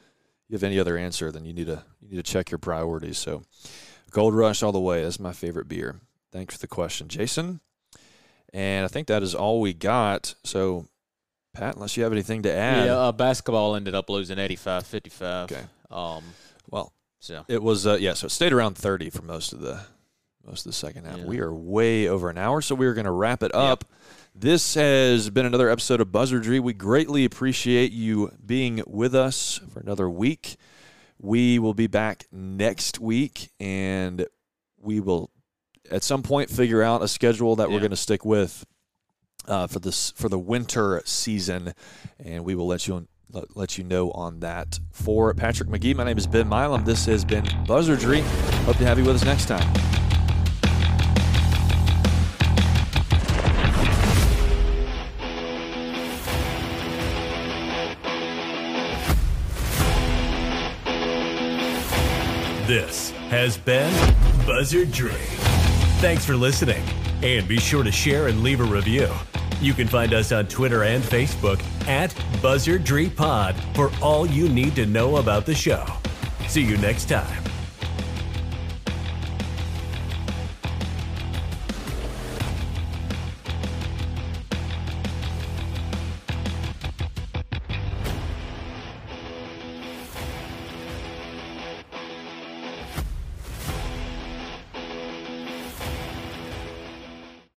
Speaker 1: you have any other answer, then you need to you need to check your priorities. So Gold Rush all the way. That's my favorite beer. Thanks for the question, Jason. And I think that is all we got. So Pat, unless you have anything to add.
Speaker 2: yeah, uh, basketball ended up losing 85-55.
Speaker 1: Okay.
Speaker 2: Um.
Speaker 1: Well,
Speaker 2: So
Speaker 1: It was uh, yeah, so it stayed around thirty for most of the most of the second half.
Speaker 2: Yeah.
Speaker 1: We are way over an hour, so we are going to wrap it up. This has been another episode of Buzzardry. We greatly appreciate you being with us for another week. We will be back next week, and we will at some point figure out a schedule that we're going to stick with uh, for this for the winter season, and we will let you let, let you know on that. For Patrick McGee, my name is Ben Milam. This has been Buzzardry. Hope to have you with us next time.
Speaker 3: This has been Buzzardry. Thanks for listening, and be sure to share and leave a review. You can find us on Twitter and Facebook at Buzzardry Pod for all you need to know about the show. See you next time.